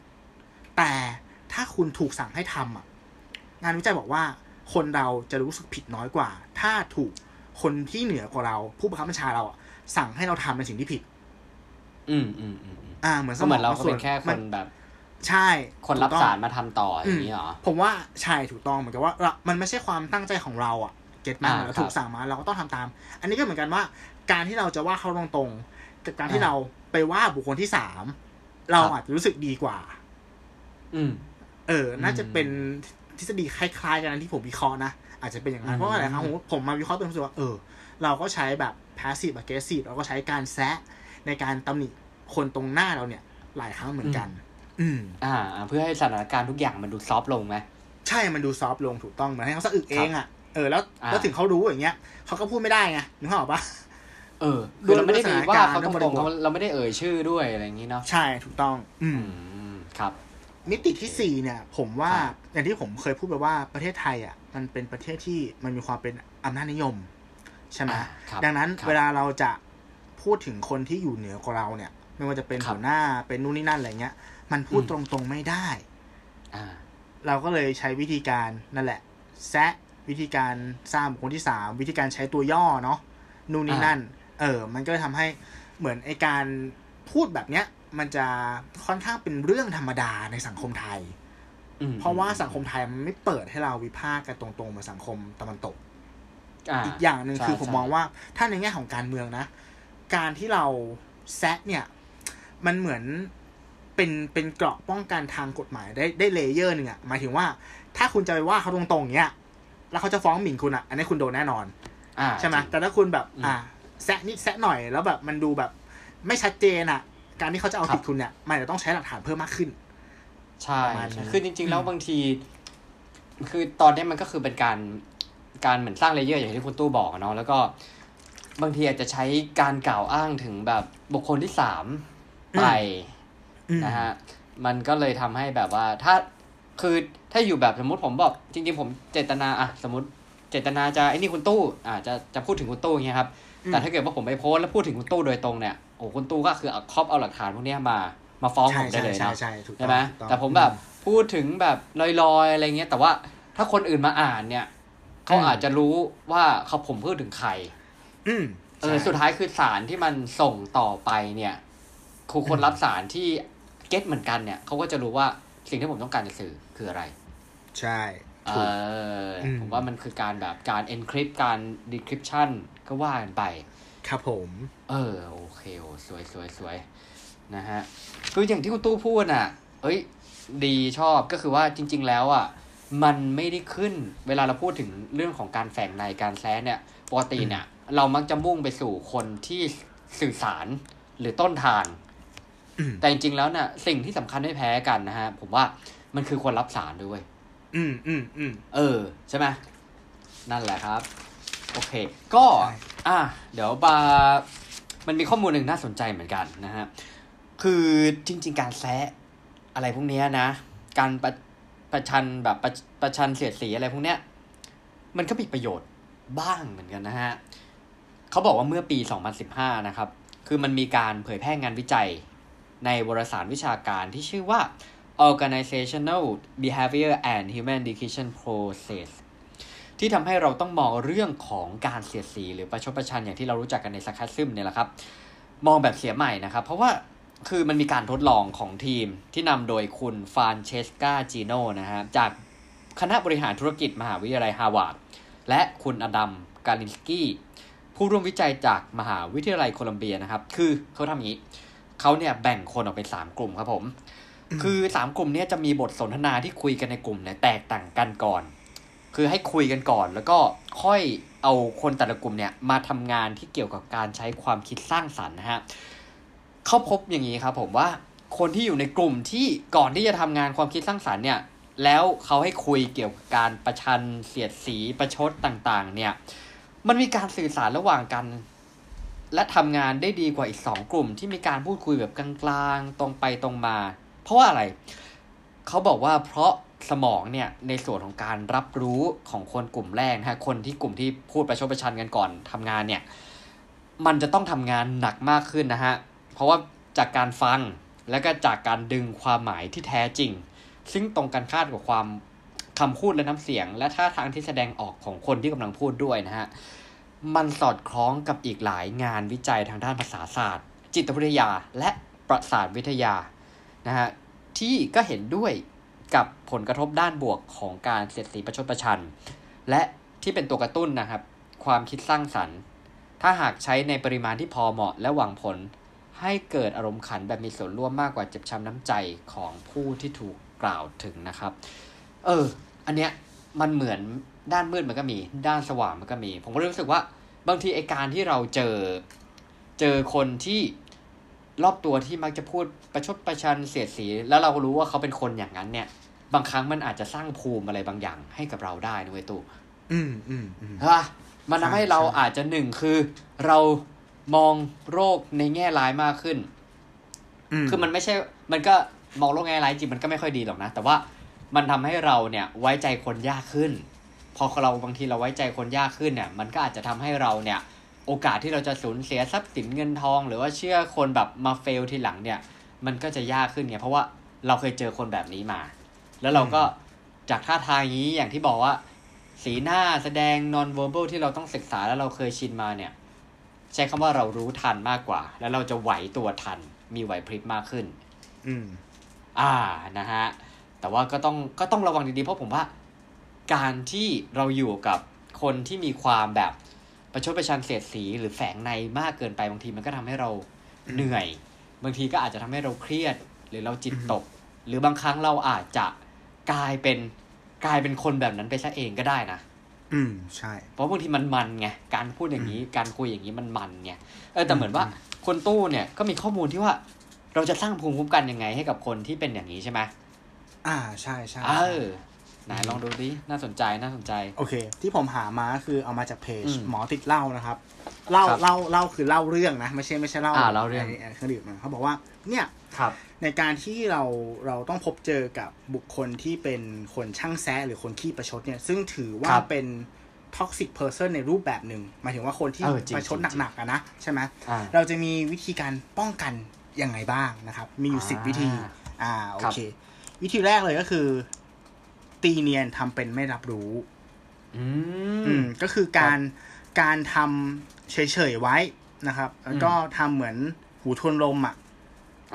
แต่ถ้าคุณถูกสั่งให้ทำอะงานวิจัยบอกว่า คนเราจะรู้สึกผิดน้อยกว่า ถ้าถูกคนที่เหนือกว่าเรา ผู้บังคับบัญชาเราอะสั่งให้เราทำในสิ่งที่ผิด อืมอืมอืมอืมอ่า เหมือนสก็มเหมือองนเราบางก็ส่เป็วนนแค่คมันแบบใช่ คนรับถูกต้องสารมาทำต่ออย่างนี้เหรอ ผมว่าใช่ถูกต้องเหมือนกับว่าเรามันไม่ใช่ความตั้งใจของเราอะ เก็ตมากอ่าเราครับถูกสั่งมาเราก็ต้องทำตาม อันนี้ก็เหมือนกันว่า การที่เราจะว่าเขาตรงๆกับการที่อ่าเราไปว่าบุคคลที่สามเราครับอาจจะรู้สึกดีกว่า อืม เออ น่าจะอืมเป็นทฤษฎีคล้ายๆกันนะที่ผมวิเคราะห์นะ อาจจะเป็นอย่างนั้อืนมเพราะว่าอะไรครับผมผมมาวิเคราะห์ตัวเองรู้สึกว่าเออ เราก็ใช้แบบ passive aggressive เราก็ใช้การแซะในการตำหนิคนตรงหน้าเราเนี่ย หลายครั้งเหมือนกัน อืม อ่าอ่าเพื่อให้สถานการณ์ทุกอย่างมันดูซอฟต์ลงไหมใช่มันดูซอฟต์ลงถูกต้องเหมือนให้เขาสะอึกเองอะ เออแล้วอ่าแล้วถึงเขารู้อย่างเงี้ยเขาก็พูดไม่ได้ไงนึกภาพออกปะเออคือเราไม่ได้ด้วยไปว่าเขาด้วยตสถานการณ์รงๆเขาเราไม่ได้เอ่ยชื่อด้วยอะไรอย่างนี้เนาะใช่ถูกต้อง อือืมมครับ มิติที่สี่เนี่ย ผมว่าครับอย่างที่ผมเคยพูดไปว่าประเทศไทยอะ มันเป็นประเทศที่มันมีความเป็นอำนาจนิยมใช่ไหมอ่าครับดังนั้นครับเวลาเราจะพูดถึงคนที่อยู่เหนือกว่าเราเนี่ย ไม่ว่าจะเป็นครับหัวหน้าเป็นนู่นนี่นั่นอะไรเงี้ย มันพูดอืมตรงๆไม่ได้อ่าเราก็เลยใช้วิธีการนั่นแหละ แซะ วิธีการสร้างบุคคลที่สามวิธีการใช้ตัวย่อเนาะนู่นนี่อ่านั่นั่น เออ มันก็เลยทำให้เหมือนไอการพูดแบบเนี้ย มันจะค่อนข้างเป็นเรื่องธรรมดาในสังคมไทยอืมเพราะว่าสังคมไทยมันไม่เปิดให้เราวิพากษ์กันตรงๆเหมือนสังคมตะวันตกอ่าอีกอย่างหนึ่งใช่คือผมใช่มองว่าถ้าในแง่ของการเมืองนะ การที่เราแซะเนี่ย มันเหมือนเป็นเป็นเกราะป้องกันทางกฎหมายได้ได้ layer หนึ่งอะหมายถึงว่า ถ้าคุณจะไปว่าเขาตรงๆเนี้ย แล้วเขาจะฟ้องหมิ่นคุณอะอันนี้คุณโดนแน่นอนอ่าใช่ไหมจริงแต่ถ้าคุณแบบอืมอ่าแซะนิดแซะหน่อยแล้วแบบมันดูแบบ ไม่ชัดเจนอะการที่เขาจะเอาครับผิดคุณเนี่ยมันจะต้องใช้หลักฐานเพิ่มมากขึ้น ใช่ประมาณนี้คือจริง ๆ แล้วอืมบางที คือตอนนี้มันก็คือเป็นการการเหมือนสร้าง layer อย่างที่คุณตู้บอกอะเนาะแล้วก็บางทีอาจจะใช้การกล่าวอ้างถึงแบบบุคคลที่สามไปอืมนะฮะ มันก็เลยทำให้แบบว่า ถ้า คือถ้าอยู่แบบสมมติผมบอก จริง ๆ ผมเจตนาอะสมมติเจตนาจะไอ้นี่คุณตู้อ่าจะจะพูดถึงคุณตู้อย่างเงี้ยครับอืมแต่ถ้าเกิดว่าผมไปโพสต์แล้วพูดถึงคุณตู้โดยตรงเนี่ยโอ้คุณตู้ก็คือเอาครอบเอาหลักฐานพวกเนี้ยมามาฟ้องผมได้เลยใช่เนาะใช่ถูกต้องใช่ไหมถูกต้องแต่ผมแบบพูดถึงแบบลอยๆอะไรเงี้ย แต่ว่าถ้าคนอื่นมาอ่านเนี่ยเขาอาจจะรู้ว่าเขาผมพูดถึงใครอืมเออใช่สุดท้ายคือสารที่มันส่งต่อไปเนี่ยครูคนรับสารที่เก็ตเหมือนกันเนี่ยเขาก็จะรู้ว่า สิ่งที่ผมต้องการจะสื่อคืออะไร ใช่เอถูกออมผมว่ามันคือการแบบการ encrypt การ decryption ก็ว่ากันไป ครับผม เออ โอเคโอสวยสวยสวยนะฮะคืออย่างที่คุณตู้พูดอะ เอ้ย ดีชอบก็คือว่าจริง ๆ แล้วอะมันไม่ได้ขึ้นเวลาเราพูดถึงเรื่องของการแฝงในการแซะเนี่ยปกติเนี่ย เรามักจะมุ่งไปสู่คนที่สื่อสารหรือต้นทางอืม แต่จริงๆแล้วเนี่ยสิ่งที่สำคัญไม่แพ้กันนะฮะ ผมว่ามันคือคนรับสารด้วยเวยอืมอืมอืมเออ ใช่ไหมนั่นแหละครับ โอเค ก็ใช่อะเดี๋ยวบามันมีข้อมูลหนึ่งน่าสนใจเหมือนกันนะฮะ คือจริง ๆ การแซะอะไรพวกเนี้ยนะ การประประชันแบบประประชันเสียดสีอะไรพวกเนี้ย มันก็มีประโยชน์บ้างเหมือนกันนะฮะเขาบอกว่าเมื่อปี 2015 นะครับ คือมันมีการเผยแพร่งานวิจัย ในวารสารวิชาการที่ชื่อว่า Organizational Behavior and Human Decision Process ที่ทำให้เราต้องมองเรื่องของการเสียดสีหรือประชดประชันอย่างที่เรารู้จักกันในสักคัซึมเนี่ยแหละครับ มองแบบเสียใหม่นะครับ เพราะว่าคือมันมีการทดลองของทีมที่นำโดยคุณฟรานเชสกาจีโนนะฮะจากคณะบริหารธุรกิจมหาวิทยาลัยฮาร์วาร์ดและคุณอดัมกาลินสกี้ผู้ร่วมวิจัยจากมหาวิทยาลัยโคลัมเบียนะครับ คือเขาทำอย่างนี้ เขาเนี่ยแบ่งคนออกเป็นสามกลุ่มครับผม คือสามกลุ่มเนี้ยจะมีบทสนทนาที่คุยกันในกลุ่มเนี่ยแตกต่างกันก่อน คือให้คุยกันก่อน แล้วก็ค่อยเอาคนแต่ละกลุ่มเนี่ยมาทำงานที่เกี่ยวกับการใช้ความคิดสร้างสรรค์นะฮะเขาพบอย่างนี้ครับผมว่าคนที่อยู่ในกลุ่มที่ก่อนที่จะทำงานความคิดสร้างสรรค์เนี่ย แล้วเขาให้คุยเกี่ยวกับการประชันเสียดสีประชดต่างๆ เนี่ย มันมีการสื่อสารระหว่างกัน และทำงานได้ดีกว่าอีกสองกลุ่ม ที่มีการพูดคุยแบบกลางๆ ตรงไปตรงมา เพราะว่าอะไร เขาบอกว่าเพราะสมองเนี่ยในส่วนของการรับรู้ของคนกลุ่มแรกนะฮะคนที่กลุ่มที่พูดประชดประชันกันก่อนทำงานเนี่ยมันจะต้องทำงานหนักมากขึ้นนะฮะเพราะว่าจากการฟังและก็จากการดึงความหมายที่แท้จริง ซึ่งตรงกันข้ามกับความคำพูดและน้ำเสียง และท่าทางที่แสดงออกของคนที่กำลังพูดด้วยนะฮะ มันสอดคล้องกับอีกหลายงานวิจัยทางด้านภาษาศาสตร์ จิตวิทยาและประสาทวิทยานะฮะที่ก็เห็นด้วยกับผลกระทบด้านบวกของการเสียดสีประชดประชัน และที่เป็นตัวกระตุ้นนะครับ ความคิดสร้างสรรค์ ถ้าหากใช้ในปริมาณที่พอเหมาะและหวังผล ให้เกิดอารมณ์ขันแบบมีส่วนร่วมมากกว่าเจ็บช้ำน้ำใจของผู้ที่ถูกกล่าวถึงนะครับ เออ อันเนี้ยมันเหมือนด้านมืดมันก็มี ด้านสว่างมันก็มี ผมก็รู้สึกว่า บางทีไอการที่เราเจอ เจอคนที่รอบตัวที่มักจะพูดประชดประชันเสียดสี แล้วเราก็รู้ว่าเขาเป็นคนอย่างนั้นเนี่ย บางครั้งมันอาจจะสร้างภูมิอะไรบางอย่างให้กับเราได้นะเว้ยตู่อืมอืมอืมใช่ปะมันทำให้เราใช่อาจจะหนึ่งคือ เรามองโรคในแง่ร้ายมากขึ้น คือมันไม่ใช่ มันก็มองโลกแง่ร้ายจริงมันก็ไม่ค่อยดีหรอกนะ แต่ว่ามันทำให้เราเนี่ยไว้ใจคนยากขึ้น พอเราบางทีเราไว้ใจคนยากขึ้นเนี่ย มันก็อาจจะทำให้เราเนี่ย โอกาสที่เราจะสูญเสียทรัพย์สินเงินทอง หรือว่าเชื่อคนแบบมาเฟลทีหลังเนี่ย มันก็จะยากขึ้นไงเพราะว่าเราเคยเจอคนแบบนี้มา แล้วเราก็จากท่าทางอย่างนี้อย่างที่บอกว่า สีหน้าแสดง non verbal ที่เราต้องศึกษาแล้วเราเคยชินมาเนี่ย ใช้คำว่าเรารู้ทันมากกว่า แล้วเราจะไหวตัวทัน มีไหวพริบมากขึ้น อืม อ่านะฮะแต่ว่าก็ต้องก็ต้องระวังดีๆเพราะผมว่า การที่เราอยู่กับคนที่มีความแบบประชดประชันเสียดสีหรือแฝงในมากเกินไปบางทีมันก็ทำให้เราเหนื่อย บางทีก็อาจจะทำให้เราเครียด หรือเราจิตตก หรือบางครั้งเราอาจจะกลายเป็นกลายเป็นคนแบบนั้นไปซะเองก็ได้นะอืมใช่ เพราะบางทีมันมันไงการพูดอย่างนี้การคุยอย่างนี้มันมันไงเออแต่เหมือนว่าคนตู้เนี่ยก็มีข้อมูลที่ว่าเราจะสร้างภูมิคุ้มกันยังไงให้กับคนที่เป็นอย่างนี้ใช่ไหมอ่าใช่ใช่เออ ไหนลองดูดิ น่าสนใจน่าสนใจ โอเค ที่ผมหามาคือเอามาจากเพจอืมหมอติดเหล้านะครับเล่าครับเล่าเล่าคือเล่าเรื่องนะ ไม่ใช่ไม่ใช่เล่าอ่าเล่าเรื่องไเครื่องดื่มนะเขาบอกว่าเนี่ยครับ ในการที่เราเราต้องพบเจอกับบุคคลที่เป็นคนช่างแซะหรือคนขี้ประชดเนี่ย ซึ่งถือว่าครับเป็นtoxic person ในรูปแบบหนึ่งหมายถึงว่าคนที่เออจริงประชดจริงหนักๆอะนะใช่ไหมอ่าเราจะมีวิธีการป้องกันยังไงบ้างนะครับ มีอยู่อ่าสิบวิธี อ่าโอครับเค วิธีแรกเลยก็คือ ตีเนียนทำเป็นไม่รับรู้ อือืมมก็คือการการทำเฉยๆไว้นะครับ แล้วก็ทำเหมือนหูทวนลมอะ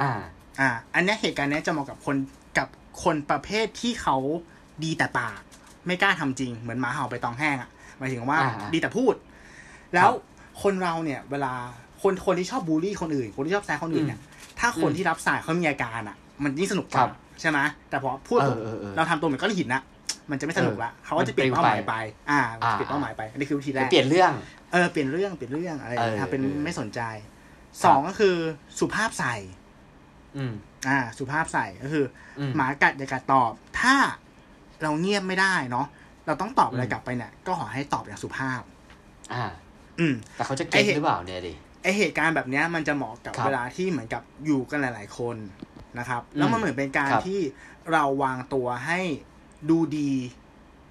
อ่า อ่า อันเนี้ยเหตุการณ์เนี้ยจะเหมาะกับคนกับคนประเภทที่เขาดีแต่ปาก ไม่กล้าทำจริง เหมือนหมาเห่าไปตองแห้งอะหมายถึงว่าอ่าดีแต่พูด แล้วคนเราเนี่ย เวลาคนคนที่ชอบบูลลี่คนอื่น คนที่ชอบแซะคนอื่นเนี่ยถ้าคนอืมที่รับสายเขามีอาการอะ มันยิ่งสนุกกครัว่าบ ใช่ไหมแต่พอพูดเอปุ๊อบเออเออเราทำตัวเหมือนก้อนหินนะมันจะไม่สนุกละเขาก็จะมันเปลี่ยนปลิวเป้าหมายไปไปอ่าอ่าเปลี่ยนเป้าหมายไปอันนี้คือวิธีแรกเปลี่ยนเรื่องเออเปลี่ยนเรื่องเปลี่ยนเรื่องอะไรเออทำเป็นเออไม่สนใจสองก็คือสุภาพใส่อืมอ่า สุภาพใส่ก็คืออืมหมากัดอย่ากัดตอบ ถ้าเราเงียบไม่ได้เนาะเราต้องตอบอะไรอืมกลับไปเนี่ยก็ขอให้ตอบอย่างสุภาพ อ่า อืม แต่เขาจะไอ้เก็ตเหตุหรือเปล่าเนี่ยดิ ไอเหตุการณ์แบบเนี้ยมันจะเหมาะกับครับเวลาที่เหมือนกับอยู่กันหลาย ๆ คนนะครับ แล้วมันเหมือนเป็นการครับที่เราวางตัวให้ดูดี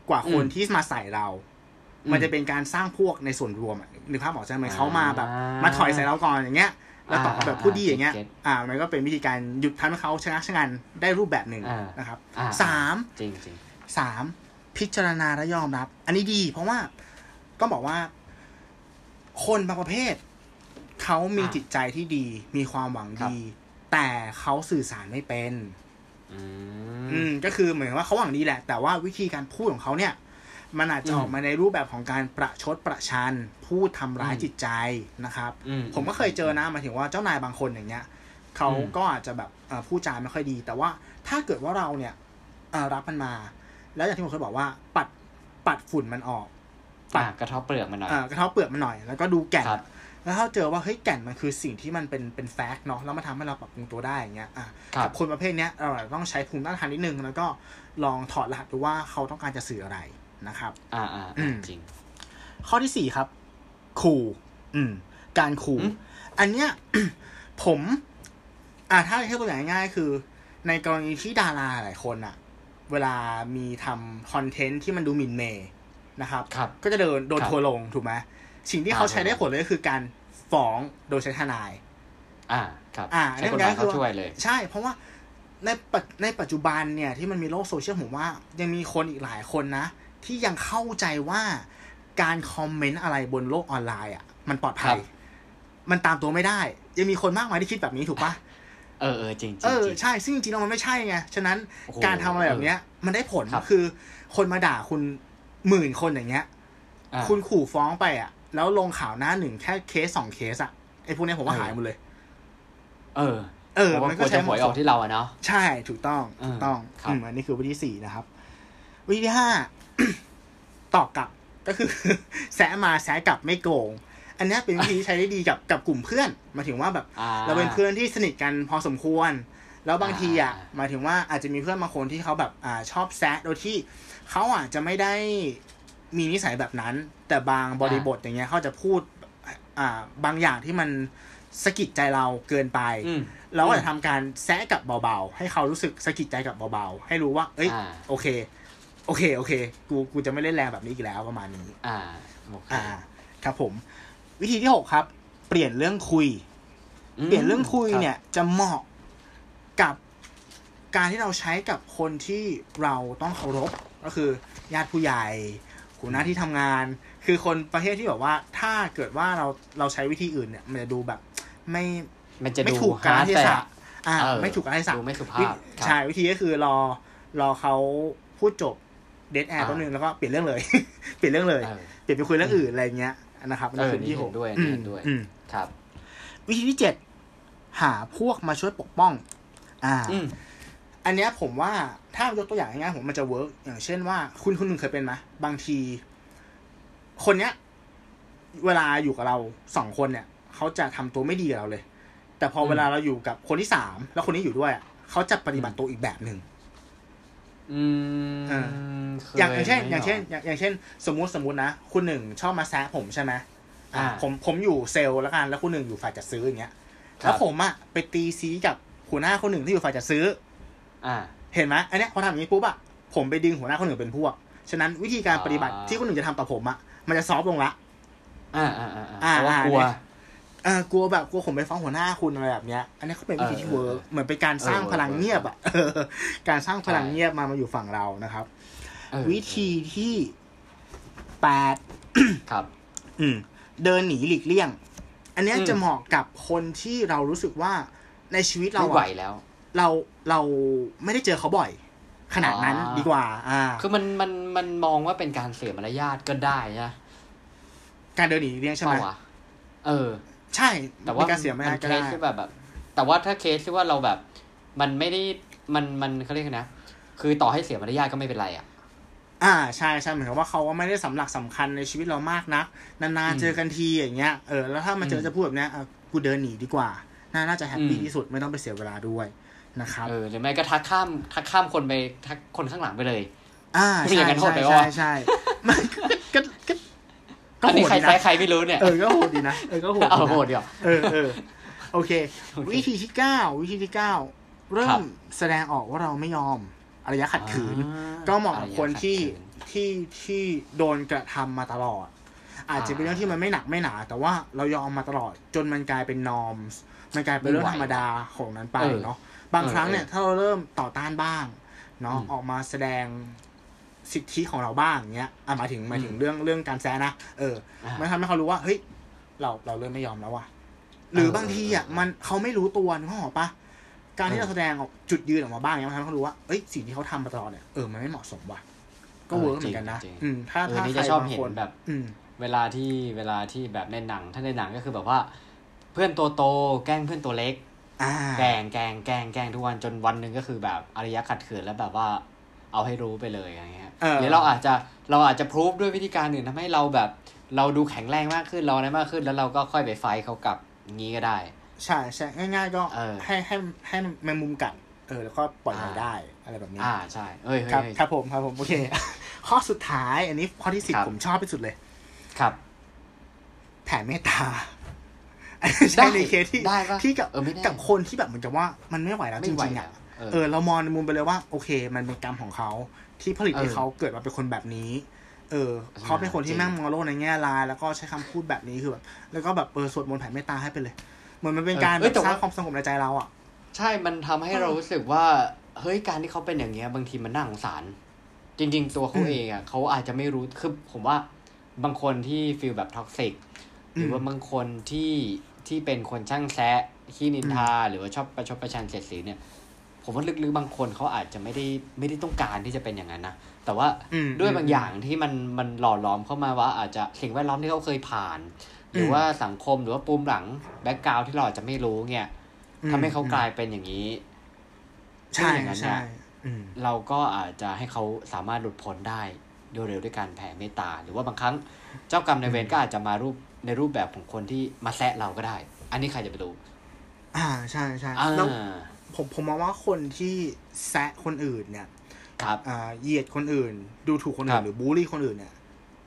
กว่าคนอืมที่มาใส่เรา มันจะเป็นการสร้างพวกในส่วนรวมอะนึกภาพออกใช่ไหมเขามาแบบอ่ามมาถอยใส่เราก่อนอย่างเงี้ย แล้วตอบแบบพูดดีอย่างเงี้ยเก็ตอ่า มันก็เป็นวิธีการหยุดทำให้เขาชนะชะงันได้รูปแบบหนึ่งอ่านนะครับอ่าสามจริงจริงสามพิจารณาและยอมรับ อันนี้ดี เพราะว่าต้องบอกว่า คนบางประเภท เขามีจิตใจที่ดี มีความหวังดี แต่เขาสื่อสารไม่เป็นอือืมมก็คือเหมือนว่าเขาหวังดีแหละ แต่ว่าวิธีการพูดของเขาเนี่ย มันอาจจะอืมออกมาในรูปแบบของการประชดประชัน พูดทำร้ายอืมจิตใจนะครับอืผมก็เคยเจอนะหมายถึงว่าเจ้านายบางคนอย่างเงี้ยเขาอืมก็อาจจะแบบเอ่อพูดจาไม่ค่อยดี แต่ว่าถ้าเกิดว่าเราเนี่ยเอ่อรับมันมา แล้วอย่างที่ผมเคยบอกว่า ปัดปัดฝุ่นมันออกอะกระเทบเปลือกมันหน่อยเอ่อกระเทาะเปลือกมันหน่อย แล้วก็ดูแก่นครับ แล้วถ้าเจอว่าเฮ้ยแก่นมันคือสิ่งที่มันเป็นเป็นแฟกต์เนาะแล้วมันทำให้เราปรับปรุงตัวได้อย่างเงี้ยอะครับกับคนประเภทเนี้ยเราอาจจะต้องใช้ภูมิต้านทานนิดนึงแล้วก็ลองถอดรหัสดูว่าเขาต้องการจะสื่ออะไรนะครับ อ่าอ่าอือ่ามจริง ข้อที่สี่ครับขู่อืม การขู่อืมอันเนี้ยผม อ่าถ้าให้ตัวอย่างง่ายๆคือ ในกรณีที่ดาราหลายคนอะเวลามีทำคอนเทนต์ที่มันดูหมิ่นเมย์นะครับครับก็จะเดินโดนครับทัวร์ลงถูกไหมสิ่งที่เขาอ่าใช้ได้ผลเลยก็คือการ ฟ้องโดยใช้ทนาย อ่า ครับอ่าใช้กฎหมายนั่นก็คือเขาช่วยเลย ใช่ เพราะว่าในปัจในปัจจุบันเนี่ยที่มันมีโลกโซเชียลผมว่า ยังมีคนอีกหลายคนนะ ที่ยังเข้าใจว่าการคอมเมนต์อะไรบนโลกออนไลน์อะมันปลอดภัครัยบมันตามตัวไม่ได้ ยังมีคนมากมายที่คิดแบบนี้ถูกปะเออเออจริงจริเองอจริงใช่ซึ่งจริงๆแล้วมันไม่ใช่ไงฉะนั้นโอ้โหการทำอะไรแบบเนี้ย มันได้ผลครับคือ คนมาด่าคุณหมื่นคนอย่างเงี้ยอ่าคุณขู่ฟ้องไปอะ แล้วลงข่าวหน้าหนึ่งแค่เคสสองเคสอะไอ้พวกเนี้ยผมว่าเออหายหมดเลย เออ เออเพราะว่ามันกก็ลัวใช้จะหวยออกที่เราอะเนาะใช่ถูกต้องอืมถูกต้องครับอืมอันนี้คือวิธีที่สี่นะครับ วิธีที่ห้าตอบกลับก็คือแซะมาแซะกลับไม่โกง อันเนี้ยเป็นวิธีที่ใช้ได้ดีกับกับกลุ่มเพื่อนหมายถึงว่าแบบอ่าเราเป็นเพื่อนที่สนิทกันพอสมควร แล้วบางทีอะอ่าหมายถึงว่าอาจจะมีเพื่อนบางคนที่เขาแบบอ่าชอบแซะโดยที่เขาอาจจะไม่ได้ มีนิสัยแบบนั้น แต่บางบริบทอย่างเงี้ยเขาจะพูดอ่าบางอย่างที่มันสะกิดใจเราเกินไปอืมเราก็จะทำการแซะกับเบาๆ ให้เขารู้สึกสะกิดใจกับเบาๆ ให้รู้ว่า เอ้ยอ่าโอเค โอเค โอเค กู กูจะไม่เล่นแรงแบบนี้อีกแล้วประมาณนี้ อ่าโอเคอ่า ครับผม วิธีที่หกครับ เปลี่ยนเรื่องคุยมเปลี่ยนเรื่องคุยรับเนี่ย จะเหมาะกับการที่เราใช้กับคนที่เราต้องเคารพ ก็คือญาติผู้ใหญ่ หัวหน้าที่ทำงาน คือคนประเภทที่แบบว่า ถ้าเกิดว่าเราเราใช้วิธีอื่นเนี่ย มันจะดูแบบไม่มันจะไม่ดูถูกกาลเทศะฮาร์ดอ่าเออไม่ถูกกาลเทศะดูไม่สุภาพวิครับใช่วิธีก็คือรอรอเขาพูดจบ dead air อ่าตัวหนึ่งแล้วก็เปลี่ยนเรื่องเลย เปลี่ยนเรื่องเลยเออเปลี่ยนไปคุยเรื่องอื่นอะไรเงี้ยนะครับเออคือนี่ที่เห็หนกด้วยอืนี่มเห็นด้วยอืมครับ วิธีที่เจ็ดหาพวกมาช่วยปกป้อง อ่า อืมอันเนี้ยผมว่าถ้ายกตัวอย่างง่ายๆผมมันจะ work อย่างเช่นว่า คุณคุณหนึ่งเคยเป็นไหมบางที คนเนี้ย เวลาอยู่กับเราสองคนเนี่ยเขาจะทำตัวไม่ดีกับเราเลย แต่พออมเวลาเราอยู่กับคนที่สามแล้วคนนี้อยู่ด้วยอะเขาจะปฏิบัติตัวอีกแบบหนึ่งอืมเออคอย่างอย่างเช่นไหมอย่างเช่นหรอย่างอย่างเช่น สมมุติสมมุตินะคุณหนึ่งชอบมาแซะผมใช่ไหมอะอ่า ผมผมอยู่เซลล์แล้วกันแล้วคุณหนึ่งอยู่ฝ่ายจัดซื้ออย่างเงี้ยครับแล้วผมอะไปตีซี้กับหัวหน้าคนหนึ่งที่อยู่ฝ่ายจัดซื้ออ่า เห็นไหมอันเนี้ยพอทำอย่างนี้ปุ๊บอะผมไปดึงหัวหน้าคนหนึ่งเป็นพวก ฉะนั้นวิธีการอ่าปฏิบัติที่คนหนึ่งจะทำต่อผมอะมันจะ soft ลงละ อ่าอ่าอ่าอ่าอ่าเพราะว่ากลัวเนี่ยเออกลัวแบบกลัวผมไปฟ้องหัวหน้าคุณอะไรแบบเนี้ย อันนี้ก็เป็นวิธีที่เออ work เหมือนเป็นการสร้างเออพลังเงียบอะเออการสร้างพลังใช่เงียบมามาอยู่ฝั่งเรานะครับเออวิธีที่แปดครับ อืม เดินหนีหลีกเลี่ยง อันเนี้ยอืมจะเหมาะกับคนที่เรารู้สึกว่าในชีวิตเราไม่ไหวอะแล้ว เราเราไม่ได้เจอเขาบ่อย ขนาดนั้นอ๋อดีกว่า อ่า คือมันมันมันมองว่าเป็นการเสียมารยาทก็ได้นะการเดินหนีหลีกเลี่ยงใช่ไหมเปล่าวะเออ ใช่ แต่ว่ามีการเสียไม่ได้นก็เคได้สที่แบบแบบ แต่ว่าถ้าเคสที่ว่าเราแบบ มันไม่ได้มันมันเขาเรียกไงนะคือต่อให้เสียมารยาทก็ไม่เป็นไรอะอ่าใช่ใช่เหมือนกับว่าเขาว่าไม่ได้สำหลักสำคัญในชีวิตเรามากนัก นานอืมๆเจอกันทีอย่างเงี้ยเออแล้วถ้ามาเจอมจะพูดแบบเนี้ยอะกูเดินหนีดีกว่า น่าน่าจะ happy อืมที่สุดไม่ต้องไปเสียเวลาด้วย นะครับเออหรือไม่ก็ทักข้ามทักข้ามคนไปทักคนข้างหลังไปเลย อ่าไม่อใช่ย่างนั้นโหดใช่ไปใช่วะใช่มันก็ก็ก็ก็อันโหนี้ดใครดีแซะนะใครไม่รู้เนี่ยเออก็โหดดีนะเออก็โหดเอาดีนะโหดเดียวเออเออโอเคโอเค วิธีที่เก้าวิธีที่เก้าเริ่ครัมบแสดงออกว่าเราไม่ยอมอารยะขัดขืนอ่ก็เหมาะกับคนที่อารยะขัดขืนที่ที่โดนกระทำมาตลอด อาจจะเป็นเรื่องที่มันไม่หนักไม่หนา แต่ว่าเรายอมมาตลอดจนมันกลายเป็นนอมมันกลายเป็นเรื่องธรรมดาของนั้นไปเนาะ บางครั้งเนี่ยถ้าเราเริ่มต่อต้านบ้างเนาะออกมาแสดงสิทธิของเราบ้างเงี้ยอะหมายถึงหมายถึงเรื่องเรื่องการแซะนะเออมันทำให้เขารู้ว่าเฮ้ยเราเราเริ่มไม่ยอมแล้วว่ะหรือบางทีอะมันเขาไม่รู้ตัวนึกออกปะการที่เราแสดงออกจุดยืนออกมาบ้างเนี้ยมันทำให้เขารู้ว่าเอ้ยสิ่งที่เขาทำมาตลอดเนี่ยเออมันไม่เหมาะสมว่ะก็เวิร์กเหมือนกันนะอืมถ้าถ้าใครชอบเห็นแบบอืมเวลาที่เวลาที่แบบในหนังถ้าในหนังก็คือแบบว่า เพื่อนตัวโตแกล้งเพื่อนตัวเล็ก แกล้งแกล้งแกล้งแกล้งทุกวันจนวันหนึ่งก็คือแบบอริยะขัดเขืนแล้วแบบว่าเอาให้รู้ไปเลยอย่างเงี้ยหรือเราอาจจะเราอาจจะพรูฟด้วยวิธีการอื่นทำให้เราแบบเราดูแข็งแรงมากขึ้นเราอะไรมากขึ้น แล้วเราก็ค่อยไปไฟเขากับงี้ก็ได้ ใช่ใช่ง่าย ๆ ก็ให้ให้ให้แมงมุมกัดเออแล้วก็ปล่อยมันได้อะไรแบบนี้ อ่าใช่เอ้ยครับครับผมครับผมโอเค ข้อสุดท้าย อันนี้ข้อที่สิบผมชอบที่สุดเลย ครับ แผ่เมตตา ใช่ในเคสที่ที่กับกับคนที่แบบเหมือนกับว่ามันไม่ไหวแล้วจริงๆอะเออเรามองในมุมไปเลยว่าโอเค มันเป็นกรรมของเขาที่ผลิตให้เขาเกิดมาเป็นคนแบบนี้ เออ เขาเป็นคนที่แม่งมองโลกในแง่ร้ายแล้วก็ใช้คำพูดแบบนี้คือแบบแล้วก็แบบเออสวดมนต์แผ่เมตตาให้ไปเลย เหมือนมันเป็นการสร้างความสงบในใจเราอะ ใช่มันทำให้เรารู้สึกว่าเฮ้ยการที่เขาเป็นอย่างเงี้ย บางทีมันน่าสงสาร จริง ๆ ตัวเขาเองอะเขาอาจจะไม่รู้คือผมว่าบางคนที่ฟีลแบบท็อกซิกหรือว่าบางคนที่ ที่เป็นคนช่างแซะขี้นินทา หรือว่าชอบประชดประชันเสียดสีเนี่ย ผมว่าลึกๆบางคนเขาอาจจะไม่ได้ไม่ได้ต้องการที่จะเป็นอย่างนั้นนะแต่ว่าด้วยบางอย่างที่มันมันหล่อหลอมเข้ามาว่า อาจจะสิ่งแวดล้อมที่เขาเคยผ่าน หรือว่าสังคมหรือว่าปูมหลังแบ็กกราวที่เราอาจจะไม่รู้เนี่ยทำให้เขากลายเป็นอย่างนี้ใช่อย่างนั้นเนี่ยเราก็อาจจะให้เขาสามารถหลุดพ้นได้โดยเร็วด้วยการแผ่เมตตา หรือว่าบางครั้งเจ้ากรรมในเวรก็อาจจะมารูป ในรูปแบบของคนที่มาแซะเราก็ได้ อันนี้ใครจะไปดูอ่าใช่ใช่แล้วผมผมมองว่าคนที่แซะคนอื่นเนี่ยครับอ่าเหยียดคนอื่น ดูถูกคนอื่นหรือบูลลี่คนอื่นเนี่ย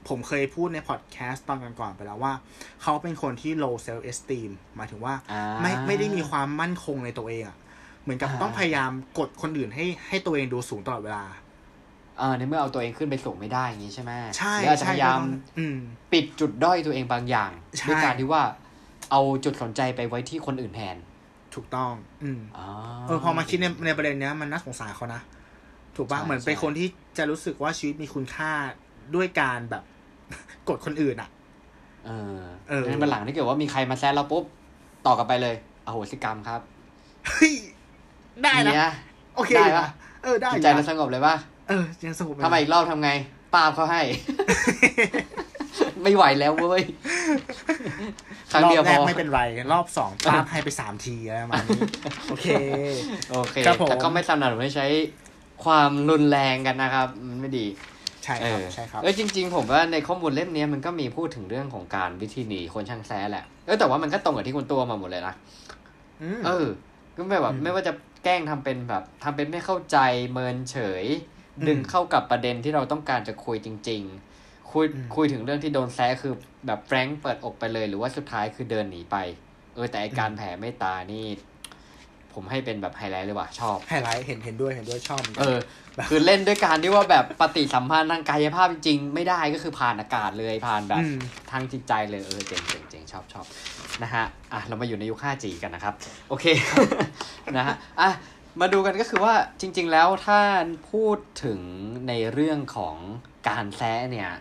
ผมเคยพูดในพอดแคสต์ตอนก่อนๆไปแล้วว่า เขาเป็นคนที่ low self esteem หมายถึงว่าไม่ไม่ได้มีความมั่นคงในตัวเองอะ เหมือนกับต้องพยายามกดคนอื่นให้ให้ตัวเองดูสูงตลอดเวลา เออในเมื่อเอาตัวเองขึ้นไปสูงไม่ได้อย่างนี้ใช่ไหมใช่หรืออาจจะพยายามปิดจุดด้อยตัวเองบางอย่างด้วยการที่ว่าเอาจุดสนใจไปไว้ที่คนอื่นแทนถูกต้อง อืมเออพอมาคิดในในประเด็นเนี้ยมันน่าสงสารเขานะ ถูกปะเหมือนเป็นคนที่จะรู้สึกว่าชีวิตมีคุณค่าด้วยการแบบกดคนอื่นอะ เออ เออในหลังที่เกิดว่ามีใครมาแซะเราปุ๊บต่อกลับไปเลยอโหสิกรรมครับ เฮ้ย ได้นะ โอเคได้ปะเออ ได้ใจเราสงบเลยปะ เออยังสงบทำไมอีกรอบทำไงปาบเขาให้ ไม่ไหวแล้วเว้ยครั้งเดียวพอไม่เป็นไรรอบสองปาบให้ไปสามทีอะไรประมาณนี้โอเคโอเคแต่ก็ไม่สนับสนุนให้ใช้ความรุนแรงกันนะครับ มันไม่ดีใช่ครับใช่ครับเออจริง ๆ ผมว่าในข้อมูลเล่มนี้มันก็มีพูดถึงเรื่องของการวิธีหนีคนช่างแซแหละเออแต่ว่ามันก็ตรงกับที่คุณตัวมาหมดเลยนะเออ ก็ไม่แบบไม่ว่าจะแกล้งทำเป็นแบบทำเป็นไม่เข้าใจเมินเฉย ดึงเข้ากับประเด็นที่เราต้องการจะคุยจริง ๆ คุยคุยถึงเรื่องที่โดนแซะคือแบบ frank เปิดอกไปเลย หรือว่าสุดท้ายคือเดินหนีไป เออแต่การแผ่เมตตานี่ ผมให้เป็นแบบไฮไลท์เลยว่ะชอบไฮไลท์เห็นเห็นด้วยเห็นด้วยชอบเออคือเล่นด้วยการที่ว่าแบบปฏิสัมพันธ์ทางกายภาพจริงไม่ได้ก็คือผ่านอากาศเลยผ่านแบบทางจิตใจเลยเออเจ๋งเจ๋งเจ๋งชอบชอบนะฮะอะเรามาอยู่ในยุค 5G กันนะครับ โอเคนะฮะอะ มาดูกันก็คือว่าจริง ๆ แล้วถ้าพูดถึงในเรื่องของการแซะเนี่ย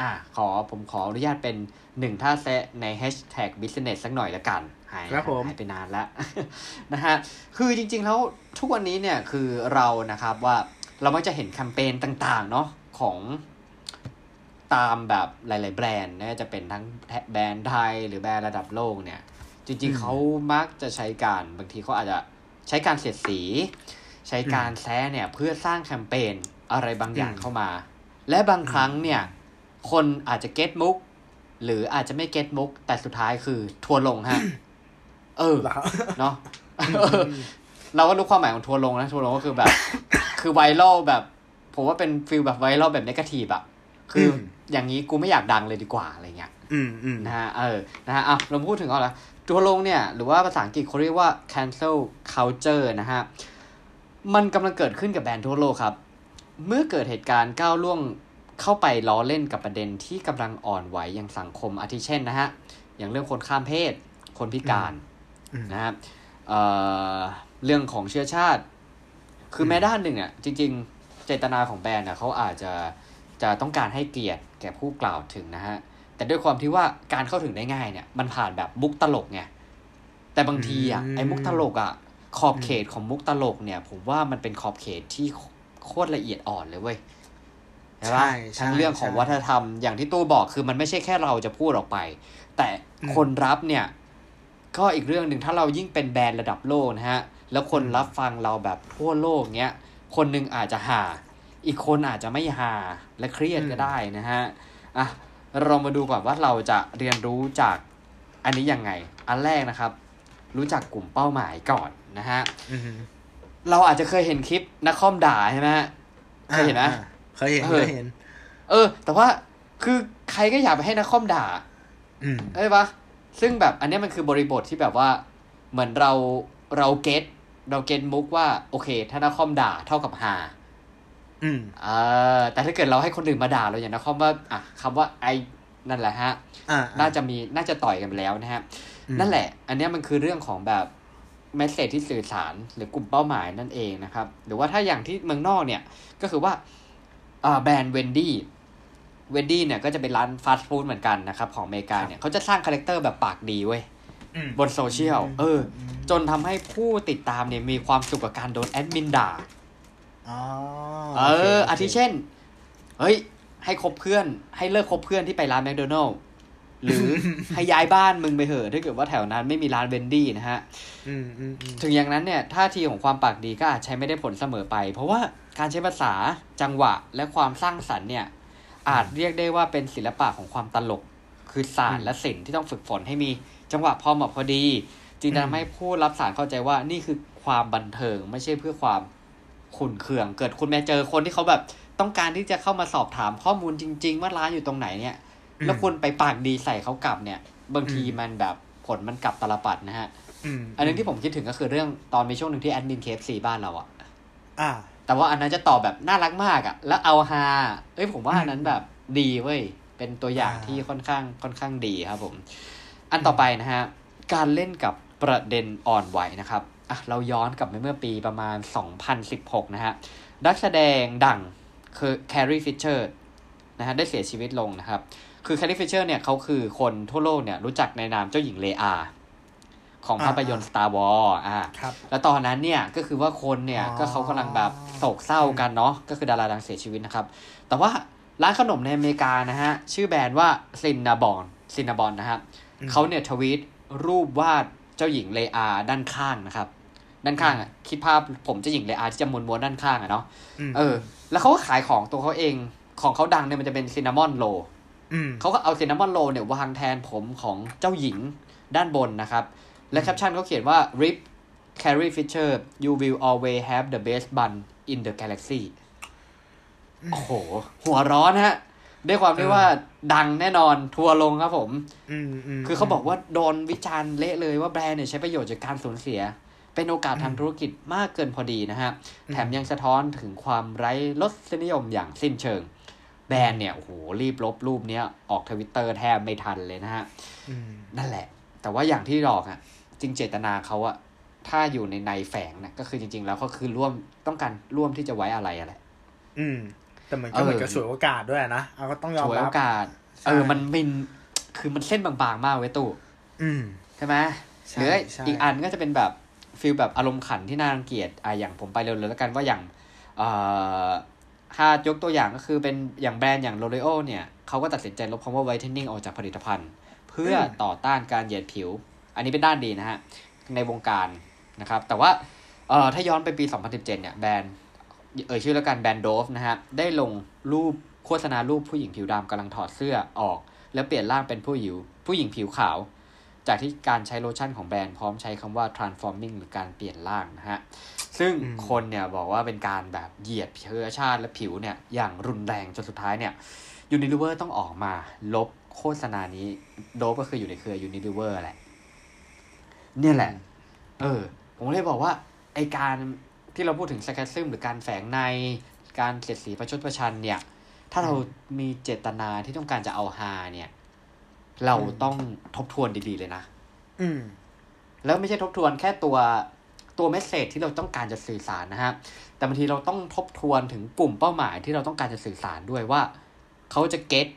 อะขอผมขออนุญาตเป็นหนึ่งท่าแซะใน hashtag business สักหน่อยละกัน หายหายไปนานแล้วนะฮะ คือจริง ๆ แล้วทุกวันนี้เนี่ยคือเรานะครับว่าเรามักจะเห็นแคมเปญต่างๆ เนาะของตามแบบหลาย ๆ แบรนด์นะจะเป็นทั้งแบรนด์ไทยหรือแบรนด์ระดับโลกเนี่ย จริง ๆเขามักจะใช้การบางทีเขาอาจจะ ใช้การเสียดสี ใช้การแท้เนี่ยเพื่อสร้างแคมเปญอะไรบางอย่างเข้ามา และบางครั้งเนี่ย คนอาจจะเก็ตมุก หรืออาจจะไม่เก็ตมุก แต่สุดท้ายคือทัวลงฮะ เออเนาะเราก็รู้ความหมายของทัวลงนะทัวลงก็คือแบบ คือ viral แบบ ผมว่าเป็น feel แบบ viral แบบ negative อะคือ อย่างนี้กูไม่อยากดังเลยดีกว่าอะไรเงี้ยนะฮะเออนะฮะอะเราพูดถึงเอาละทัวร์ลงเนี่ย หรือว่าภาษาอังกฤษเขาเรียกว่า cancel culture นะฮะ มันกำลังเกิดขึ้นกับแบรนด์ทั่วโลกครับ เมื่อเกิดเหตุการณ์ก้าวล่วงเข้าไปล้อเล่นกับประเด็นที่กำลังอ่อนไหวอย่างสังคมอาทิเช่นนะฮะ อย่างเรื่องคนข้ามเพศ คนพิการนะครับเอ่อเรื่องของเชื้อชาติ คือแม้ด้านหนึ่งอะจริง ๆ เจตนาของแบรนด์อะเขาอาจจะ จะต้องการให้เกียรติแก่ผู้กล่าวถึงนะฮะ แต่ด้วยความที่ว่าการเข้าถึงได้ง่ายเนี่ย มันผ่านแบบมุกตลกไง แต่บางทีอะไอ้มุกตลกอะ ขอบเขตของมุกตลกเนี่ย ผมว่ามันเป็นขอบเขตที่โคตรละเอียดอ่อนเลยเว้ยใช่ปะทั้งเรื่องของวัฒนธรรมอย่างที่ตู้บอกคือมันไม่ใช่แค่เราจะพูดออกไป แต่คนรับเนี่ย ก็อีกเรื่องหนึ่งถ้าเรายิ่งเป็นแบรนด์ระดับโลกนะฮะ แล้วคนรับฟังเราแบบทั่วโลกเนี้ยคนหนึ่งอาจจะหา อีกคนอาจจะไม่หาและเครียดก็ได้นะฮะอะเรามาดูก่อนว่าเราจะเรียนรู้จากอันนี้ยังไง อันแรกนะครับ รู้จักกลุ่มเป้าหมายก่อนนะฮะเราอาจจะเคยเห็นคลิปนักคอมด่าใช่ไหมเคยเห็นไหมเคยเห็นเคยเห็น เออ แต่ว่าคือใครก็อยากไปให้นักคอมด่าเว้ยปะซึ่งแบบอันนี้มันคือบริบทที่แบบว่า เหมือนเราเรา get เรา get มุกว่า โอเค ถ้านักคอมด่าเท่ากับฮาอืม เออแต่ถ้าเกิดเราให้คนอื่นมาด่าเราอย่างนักคอมว่าอะคำว่าไอนั่นแหละฮะน่าจะมีน่าจะต่อยกันแล้วนะฮะ นั่นแหละ อันนี้มันคือเรื่องของแบบ message ที่สื่อสารหรือกลุ่มเป้าหมายนั่นเองนะครับ หรือว่าถ้าอย่างที่เมืองนอกเนี่ย ก็คือว่าแบรนด์ Wendy's Wendy's เนี่ยก็จะเป็นร้านฟาสต์ฟู้ดเหมือนกันนะครับ ของอเมริกาเนี่ยเขาจะสร้าง character แบบปากดีเว้ยบนโซเชียลเออ จนทำให้ผู้ติดตามเนี่ยมีความสุขกับการโดนแอดมินด่า เอออาทิเช่น เฮ้ย ให้คบเพื่อน ให้เลิกคบเพื่อนที่ไปร้านแมคโดนัลล์หรือให้ย้ายบ้านมึงไปเหอะถ้าเกิดว่าแถวนั้นไม่มีร้าน Wendy's นะฮะถึงอย่างนั้นเนี่ยท่าทีของความปากดีก็อาจใช้ไม่ได้ผลเสมอไป เพราะว่าการใช้ภาษาจังหวะและความสร้างสรรค์เนี่ย อาจเรียกได้ว่าเป็นศิลปะของความตลก คือศาสตร์และศิลป์ที่ต้องฝึกฝนให้มีจังหวะพอเหมาะพอดี จึงทำให้ผู้รับสารเข้าใจว่านี่คือความบันเทิงไม่ใช่เพื่อความ ขุนเคือง เกิดคุณแม่เจอคนที่เขาแบบต้องการที่จะเข้ามาสอบถามข้อมูลจริง ๆ ว่าร้านอยู่ตรงไหนเนี่ย แล้วคุณไปปากดีใส่เขากลับเนี่ย บางทีมันแบบผลมันกลับตาลปัตรนะฮะอันนึงที่ผมคิดถึงก็คือเรื่องตอนมีช่วงหนึ่งที่แอดมิน KFC บ้านเราอะอ่า แต่ว่าอันนั้นจะตอบแบบน่ารักมากอะแล้วเอาฮาเว้ยผมว่าอันนั้นแบบดีเว้ยเป็นตัวอย่างที่ค่อนข้างค่อนข้างดีครับผม อันต่อไปนะฮะการเล่นกับประเด็นอ่อนไหวนะครับ อะเราย้อนกลับไปเมื่อปีประมาณ 2016 นะฮะนักแสดงดังคือ Carrie Fisherนะฮะได้เสียชีวิตลงนะครับ คือ Carrie Fisher เนี่ยเขาคือคนทั่วโลกเนี่ยรู้จักในนามเจ้าหญิงเลอาของภาพยนตร์ Star Wars อ่าแล้วตอนนั้นเนี่ยก็คือว่าคนเนี่ยก็เขากำลังแบบโศกเศร้ากันเนาะก็คือดาราดังเสียชีวิตนะครับ แต่ว่าร้านขนมในอเมริกานะฮะ ชื่อแบรนด์ว่า Cinnabon Cinnabon นะครับเขาเนี่ยทวีตรูปวาดเจ้าหญิงเลอาด้านข้างนะครับ ด้านข้างอะคิดภาพผมเจ้าหญิงเลอาที่จะม้วนๆด้านข้างอะเนาะเออ แล้วเขาก็ขายของตัวเขาเองของเขาดังเนี่ยมันจะเป็นซินนามอนโลเขาก็เอาซินนามอนโรเนี่ยวางแทนผมของเจ้าหญิงด้านบนนะครับ และแคปชั่นเขาเขียนว่า rip Carrie Fisher you will always have the best bun in the galaxy โอ้โห หัวร้อนฮะ ด้วยความที่ว่าดังแน่นอนทัวลงครับผม คือเขาบอกว่าโดนวิจารณ์เละเลยว่าแบรนด์เนี่ยใช้ประโยชน์จากการสูญเสีย เป็นโอกาสทางธุรกิจมากเกินพอดีนะฮะ แถมยังสะท้อนถึงความไร้รสนิยมอย่างสิ้นเชิง แบรนด์เนี่ยโอ้โหรีบลบรูปเนี้ยออกทวิตเตอร์แทบไม่ทันเลยนะฮะนั่นแหละ แต่ว่าอย่างที่บอกอะจริงเจตนาเขาอะถ้าอยู่ในในแฝงนะก็คือจริง ๆ แล้วก็คือร่วมต้องการร่วมที่จะไว้อะไรอะไรอืม แต่มันก็เหมือนกับสวยโอกาสด้วยนะเอาก็ต้องยอมรับสวยโอกาส เออมันเป็นคือมันเส้นบางๆมากไว้ตู้ใช่ไหมหรืออีกอันก็จะเป็นแบบ feel แบบอารมณ์ขันที่น่ารังเกียจอะอย่างผมไปเร็วๆแล้วกันว่าอย่างเอ่อถ้ายกตัวอย่างก็คือเป็นอย่างแบรนด์อย่าง L'Oreal เนี่ยเขาก็ตัดสินใจลบคำว่า whitening ออกจากผลิตภัณฑ์ เพื่อต่อต้านการเหยียดผิว อันนี้เป็นด้านดีนะฮะ ในวงการนะครับ แต่ว่าเอ่อถ้าย้อนไปปี 2017 เนี่ยแบรนด์เอ่ยชื่อแล้วกันแบรนด์ Dove นะฮะ ได้ลงรูปโฆษณารูปผู้หญิงผิวดำกำลังถอดเสื้อออก แล้วเปลี่ยนร่างเป็นผู้หญิงผู้หญิงผิวขาว จากที่การใช้โลชั่นของแบรนด์พร้อมใช้คำว่า transforming หรือการเปลี่ยนร่างนะฮะ ซึ่งคนเนี่ยบอกว่าเป็นการแบบเหยียดเชื้อชาติและผิวเนี่ยอย่างรุนแรงจนสุดท้ายเนี่ย Unilever ต้องออกมาลบโฆษณานี้ Dove ก็คืออยู่ในเครือ Unilever แหละ เนี่ยแหละ เออ ผมเลยบอกว่า ไอการที่เราพูดถึง sarcasm หรือการแฝงในการเสียดสีประชดประชันเนี่ย ถ้าเรามีเจตนาที่ต้องการจะเอาฮาเนี่ย เราต้องทบทวนดีๆเลยนะอืม แล้วไม่ใช่ทบทวนแค่ตัวตัว message ที่เราต้องการจะสื่อสารนะฮะแต่บางทีเราต้องทบทวนถึงกลุ่มเป้าหมายที่เราต้องการจะสื่อสารด้วยว่า เขาจะ get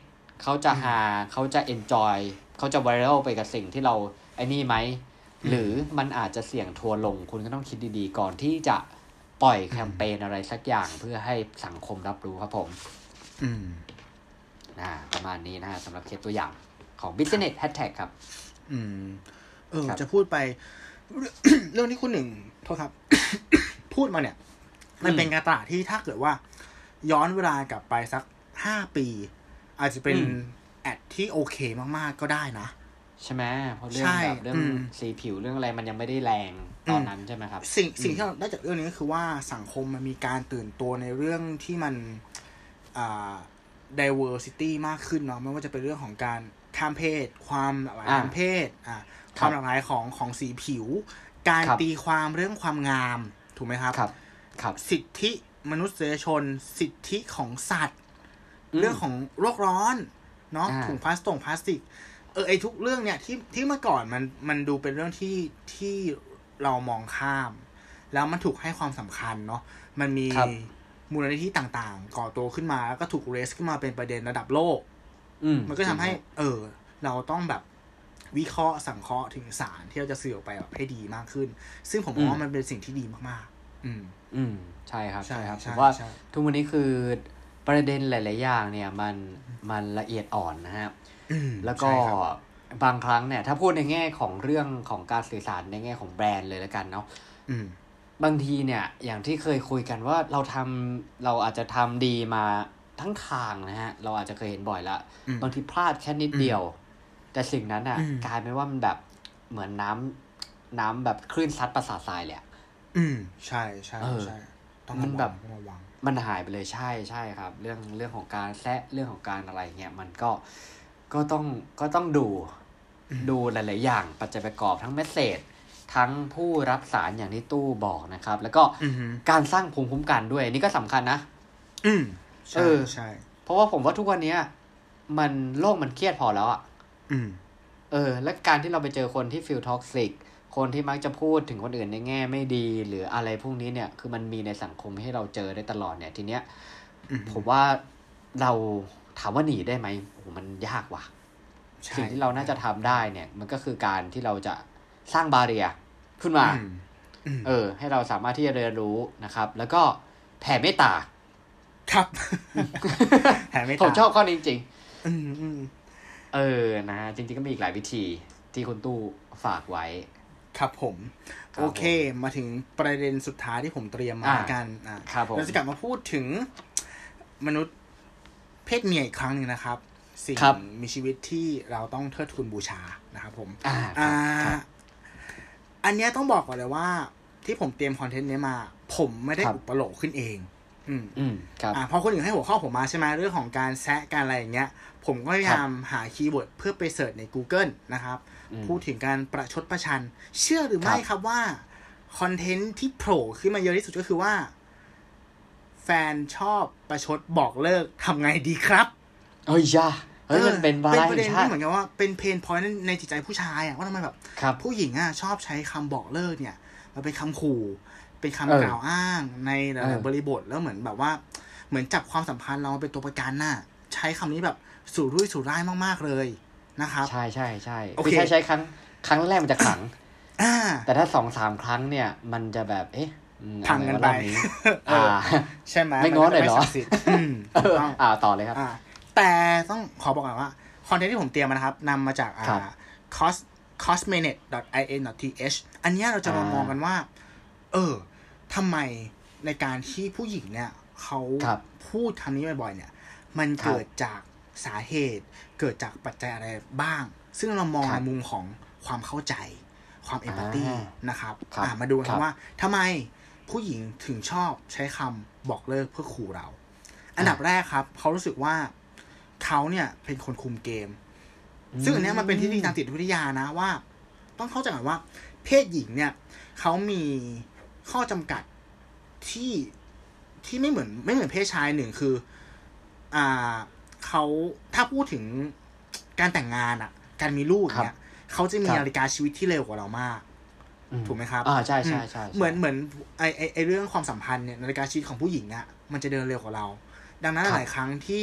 เขาจะฮาเขาจะ enjoy เขาจะ viral ไปกับสิ่งที่เราไอ้นี่ไหม หรือมันอาจจะเสี่ยงทัวร์ลง คุณก็ต้องคิดดีๆ ก่อนที่จะปล่อยแคมเปญอะไรสักอย่างเพื่อให้สังคมรับรู้ครับผม อืมนะประมาณนี้นะฮะสำหรับเคสตัวอย่าง ของ business hashtag ครับ อืม เออครับจะพูดไป เรื่องที่คุณหนึ่งโทษครับ พูดมาเนี่ย มันเป็นการตลาดที่ถ้าเกิดว่า ย้อนเวลากลับไปสักห้าปี อาจจะเป็นอืมแอดที่โอเคมากๆก็ได้นะใช่ไหมเพราะเรื่องใช่แบบเรื่องอืมสีผิวเรื่องอะไรมันยังไม่ได้แรงตอนนั้นใช่ไหมครับ สิ่งสิ่งที่เราได้จากเรื่องนี้ก็คือว่าสังคมมันมีการตื่นตัวในเรื่องที่มันอ่า diversity มากขึ้นเนาะไม่ว่าจะเป็นเรื่องของการ ข้ามเพศ ความหลากหลายอ่าทางเพศอ่าคครับวามหลากหลายของของสีผิว การครับตีความเรื่องความงามถูกไหมครับครับครับ สิทธิมนุษยชน สิทธิของสัตว์อืมเรื่องของโลกร้อนเนาะอ่าถุงพลาสติกพลาสติกเออไอทุกเรื่องเนี่ยที่ที่เมื่อก่อนมันมันดูเป็นเรื่องที่ที่เรามองข้าม แล้วมันถูกให้ความสำคัญเนาะมันมีครับมูลนิธิต่างๆ ก่อตัวขึ้นมาแล้วก็ถูกเรสขึ้นมาเป็นประเด็นระดับโลกอื มมันก็ทำให้ เออ เราต้องแบบวิเคราะห์สังเคราะห์ถึงสารที่เราจะสื่อออกไปแบบให้ดีมากขึ้น ซึ่งผมมองว่ามันเป็นสิ่งที่ดีมากๆ อืม อืม ใช่ครับ ใช่ใช่ครับใช่ผมว่าใช่ทุกวันนี้คือประเด็นหลาย ๆ อย่างเนี่ยมันมันละเอียดอ่อนนะฮะอืมแล้วก็ใช่ครับบางครั้งเนี่ย ถ้าพูดในแง่ของเรื่องของการสื่อสารในแง่ของแบรนด์เลยแล้วกันเนาะอืมบางทีเนี่ย อย่างที่เคยคุยกันว่าเราทำเราอาจจะทำดีมา ทั้งทางนะฮะ เราอาจจะเคยเห็นบ่อยละอืมบางทีพลาดแค่นิดเดียว แต่สิ่งนั้นอะอืมกลายเป็นว่ามันแบบเหมือนน้ำน้ำแบบคลื่นซัดประสาททรายเลยอะอืม ใช่ใช่เออใช่ต้องระมัระนวังแบบต้องระวังมันหายไปเลยใช่ใช่ครับ เรื่องเรื่องของการแซะเรื่องของการอะไรเงี้ยมันก็ก็ต้องก็ต้องดูดูหลาย ๆ อย่างปัจจัยประกอบทั้ง message ทั้งผู้รับสารอย่างที่ตู้บอกนะครับ แล้วก็อือฮึการสร้างภูมิคุ้มกันด้วยนี่ก็สำคัญนะ อืม ใช่เออใช่ เพราะว่าผมว่าทุกวันเนี้ย มันโลกมันเครียดพอแล้วอะอืมเออ และการที่เราไปเจอคนที่ feel toxicคนที่มักจะพูดถึงคนอื่นในแง่ไม่ดี หรืออะไรพวกนี้เนี่ย คือมันมีในสังคมให้เราเจอได้ตลอดเนี่ย ทีเนี้ยอืมผมว่าเราถามว่าหนีได้ไหมโอ้โหมันยากว่ะใช่สิ่งที่เราน่าจะทำได้เนี่ย มันก็คือการที่เราจะสร้างบาเรียขึ้นมาอืมอืมเออ ให้เราสามารถที่จะเรียนรู้นะครับ แล้วก็แผ่เมตตา ครับแผ่ไม่ผมตาชอบข้อนี้จริงอืมอืมๆเออนะฮะจริงๆก็มีอีกหลายวิธีที่คุณตู้ฝากไว้ ครับผมครับโอเค มาถึงประเด็นสุดท้ายที่ผมเตรียมมาอ่าแล้วกันอ่าครับผมเราจะกลับมาพูดถึงมนุษย์เพศเมียอีกครั้งหนึ่งนะครับ สิ่งครับมีชีวิตที่เราต้องเทิดทูนบูชานะครับผม อ่าอ่าครับอันเนี้ยต้องบอกก่อนเลยว่า ที่ผมเตรียมคอนเทนต์เนี้ยมา ผมไม่ได้ครับอุปโลกขึ้นเอง อืมอืมครับอ่าพอคนอื่นให้หัวข้อผมมาใช่ไหมเรื่องของการแซะการอะไรอย่างเงี้ย ผมก็พยายามหา keyword เพื่อไป search ใน Google นะครับอืมพูดถึงการประชดประชัน เชื่อหรือไม่ครับครับว่า content ที่โผล่ขึ้นมาเยอะที่สุดก็คือว่า แฟนชอบประชดบอกเลิกทำไงดีครับ เอ้ยยาเฮ้ยมันเป็นวาระแห่เด็นงชาที่เหมือนกับว่าเป็น pain point ในจิตใจผู้ชายอะว่าทำไมแบบครับผู้หญิงอะชอบใช้คำบอกเลิกเนี่ยมันเป็นคำขู่ เป็นคำเออกล่าวอ้างในหเอลายอๆบริบทแล้วเหมือนแบบว่า เหมือนจับความสัมพันธ์เราเป็นตัวประกันน่ะ ใช้คำนี้แบบสู่รุ่ยสู่ร่ายมากๆเลยนะครับ ใช่ใช่ใช่โอเคคือใช้ใช้ครั้งครั้งแรกมันจะขังอ่าแต่ถ้าสองสามครั้งเนี่ย มันจะแบบ เอ๊ะอืมพังกันไปอะไรวะรอบนี้เออ่าอใช่ไหมไม่ง้อหน่อยเหรอมัก็จะไม่ศักดิ์สิทธิ์อืมเอถูกอต้องอ่าต่อเลยครับอ่าแต่ต้องขอบอกก่อนว่าคอนเทนต์ที่ผมเตรียมมานะครับนำมาจากอ่าครับ cos cosmenet.in.th อันเนี้ยเราจะมาอ่ามมองกันว่า เออทำไมในการที่ผู้หญิงเนี่ยเขาครับพูดคำนี้บ่อยๆเนี่ย มันครับเกิดจากสาเหตุ เกิดจากปัจจัยอะไรบ้าง ซึ่งเรามองครัในบมุมของความเข้าใจ ความเอมพัตตีอ่านะครับครับอ่ามาดูครักับนว่าทำไมผู้หญิงถึงชอบใช้คำบอกเลิกเพื่อขู่เรา อันดับแรกครับ เขารู้สึกว่าเขาเนี่ยเป็นคนคุมเกม ซึ่งอันเนี้ยมันเป็นที่ทางจิตวิทยานะว่า ต้องเข้าใจก่อนว่า เพศหญิงเนี่ยเขามี ข้อจำกัดที่ที่ไม่เหมือนไม่เหมือนเพศชายหนึ่งคือ อ่าเขาถ้าพูดถึงการแต่งงานอะ การมีลูกเนี่ยเขาจะมีครับนาฬิกาชีวิตที่เร็วกว่าเรามาก ถูกไหมครับอ่าใช่ใช่ใช่เหมือนเหมือนไอไอไอเรื่องความสัมพันธ์เนี่ยนาฬิกาชีวิตของผู้หญิงอะมันจะเดินเร็วกว่าเรา ดังนั้นหลายครั้งที่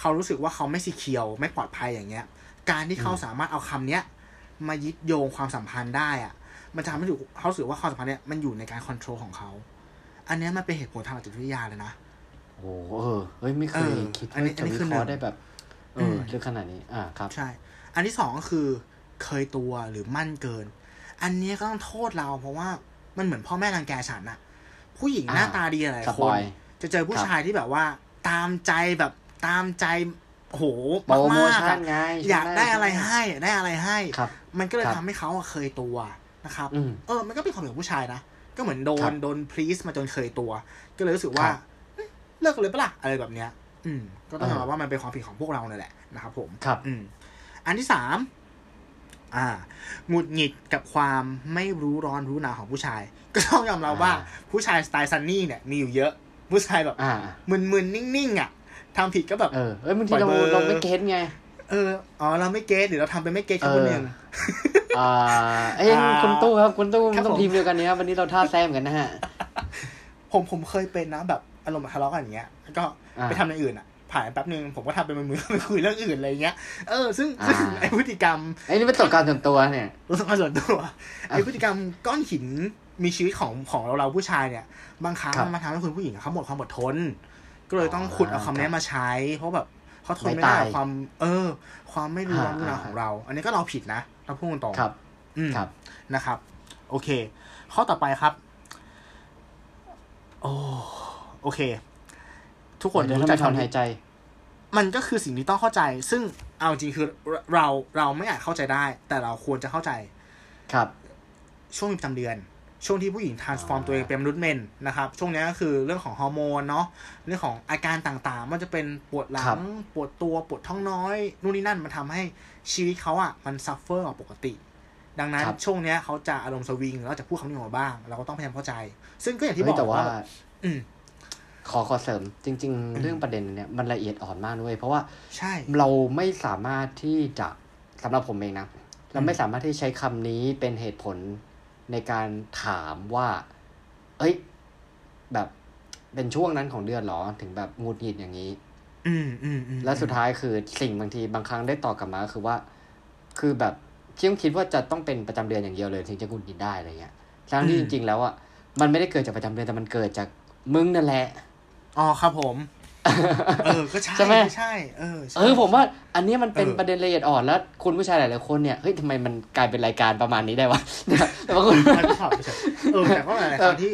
เขารู้สึกว่าเขาไม่ซีเคียวไม่ปลอดภัยอย่างเงี้ย การที่เขาสามารถเอาคำเนี้ยมายึดโยงความสัมพันธ์ได้อะ มันจะทำให้ถูกเขารู้สึกว่าความสัมพันธ์เนี้ยมันอยู่ในการควบคุมของเขา อันเนี้ยมันเป็นเหตุผลทางจิตวิทยาเลยนะ โอ้เออเฮ้ยไม่เคยเออคิดอันนี้ว่าจะอันนี้วิคือเคราะห์หนึ่งได้แบบ เออมลึกขนาดนี้ อ่าครับ ใช่ อันที่สองก็คือ เคยตัวหรือมั่นเกิน อันเนี้ยก็ต้องโทษเรา เพราะว่ามันเหมือนพ่อแม่รังแกฉันอะผู้หญิงอ่าหน้าตาดีหลายสคปนอยจะเจอผู้ชายที่แบบว่า ตามใจแบบตามใจโหโปรโมมากๆชั่อะนไงอยากได้อะไรใช่หมให้อยากได้อะไรให้ครับมันก็เลยครับทำให้เขาอะเคยตัว นะครับอืมเออ มันก็เป็นความเห็นของผู้ชายนะ ก็เหมือนโดครันบโดนพลีสมาจนเคยตัว ก็เลยรู้สึกว่าครับเอ้ยเลิกกันเลยปะล่ะอะไรแบบเนี้ย อืม ก็ต้องยอมรับเออว่ามันเป็นความผิดของพวกเราเนี่ยแหละนะครับ ผมครับอืมอันที่สามอ่าหงุดหงิดกับความไม่รู้ร้อนรู้หนาวของผู้ชาย ก็ต้องยอมรับว่าผู้ชายสไตล์ซันนี่เนี่ยมีอยู่เยอะ ผู้ชายแบบอ่ามึนๆนิ่งๆอะทำผิดก็แบบเออเอ้ยบางทีเราปล่อยเบอร์เราไม่เก็ตไง เออ อ๋อ เราไม่เก็ตหรือเราทำไปนไม่เก็ตแค่คนหนึ่ง อ่าเอ้ยอ่าคุณตู้ครับคุณตู้ครับต้องผมทีมเดียวกันเนี้ยวันนี้เราท่าแซมกันนะฮะ ผมผมเคยเป็นนะแบบอารมณ์แบบทะเลาะกันอย่างเงี้ยแล้วก็อ่าไปทำในอื่นอะผ่านแป๊บนึงผมก็ทำเป็นมือๆไปคุยเรื่องอื่นอะไรเงี้ยเออซึ่งอ่าซึ่งไอพฤติกรรมไอ้นี่เป็นประสบการณ์ส่วนตัวเนี่ยรู้สึกว่าส่วนตัวไอพฤติกรรมก้อนหินมีชีวิตของของเราเราผู้ชายเนี่ย บางครั้งครับมันมาทำให้คุณผู้หญิงอะเขาหมดความอดทน ก็เลยต้องขุดเอาคำนี้มาใช้ เพราะแบบ เขาทนไม่ได้ไม่ตายกับความ เออ ความไม่รู้ร้อนรู้หนาวอ่าของเรา อันนี้ก็เราผิดนะเราพูดตรงๆครับ อืมครับนะครับ โอเค ข้อต่อไปครับ โอ้โอเค ทุกคนเดี๋ยวทำไมรู้จักถอนหายใจคำนี้ มันก็คือสิ่งที่ต้องเข้าใจ ซึ่งเอาจริงคือเราเราไม่อาจเข้าใจได้ แต่เราควรจะเข้าใจ ครับ ช่วงมีประจำเดือน ช่วงที่ผู้หญิง transform อ่าตัวเองเป็นมนุษย์เมนนะครับ ช่วงนี้ก็คือเรื่องของฮอร์โมนเนาะเรื่องของอาการต่างๆ มันจะเป็นปวดหลัง ปวดตัวปวดท้องน้อยนู่นนี่นั่นมันทำให้ชีวิตเขาอะมัน suffer กว่าปกติ ดังนั้นครับช่วงเนี้ยเขาจะอารมณ์สวิงแล้วจะพูดคำนี้ออกมาบ้าง เราก็ต้องพยายามเข้าใจ ซึ่งก็อย่างที่บเฮ้อยกแต่ว่าว่า อืมขอขอเสริมจริง ๆ เรื่องประเด็นเนี่ยมันละเอียดอ่อนมากด้วยเพราะว่าใช่เราไม่สามารถที่จะสำหรับผมเองนะเราไม่สามารถที่ใช้คำนี้เป็นเหตุผล ในการถามว่า เอ้ย แบบเป็นช่วงนั้นของเดือนเหรอถึงแบบหงุดหงิดอย่างนี้ อืมอืมอืมแล้วสุดท้ายคือสิ่งบางทีบางครั้งได้ตอบกลับมาก็คือว่า คือแบบเชี่ยมคิดว่าจะต้องเป็นประจำเดือนอย่างเดียวเลย ถึงจะหงุดหงิดได้อะไรเงี้ยทั้งที่จริง ๆ แล้วอะมันไม่ได้เกิดจากประจำเดือนแต่มันเกิดจากมึงนั่นแหละอ๋อครับผม เออก็ใช่ใช่ไหมใช่เออใช่เออผมว่าอันเนี้ยมันเป็นเออประเด็นละเอียดอ่อนแล้วคุณผู้ชายหลายๆคนเนี่ยเฮ้ยทำไมมันกลายเป็นรายการประมาณนี้ได้วะแต่ว่าคุณไม่ชอบไม่ใช่เออแต่ก็หลายๆครั้งที่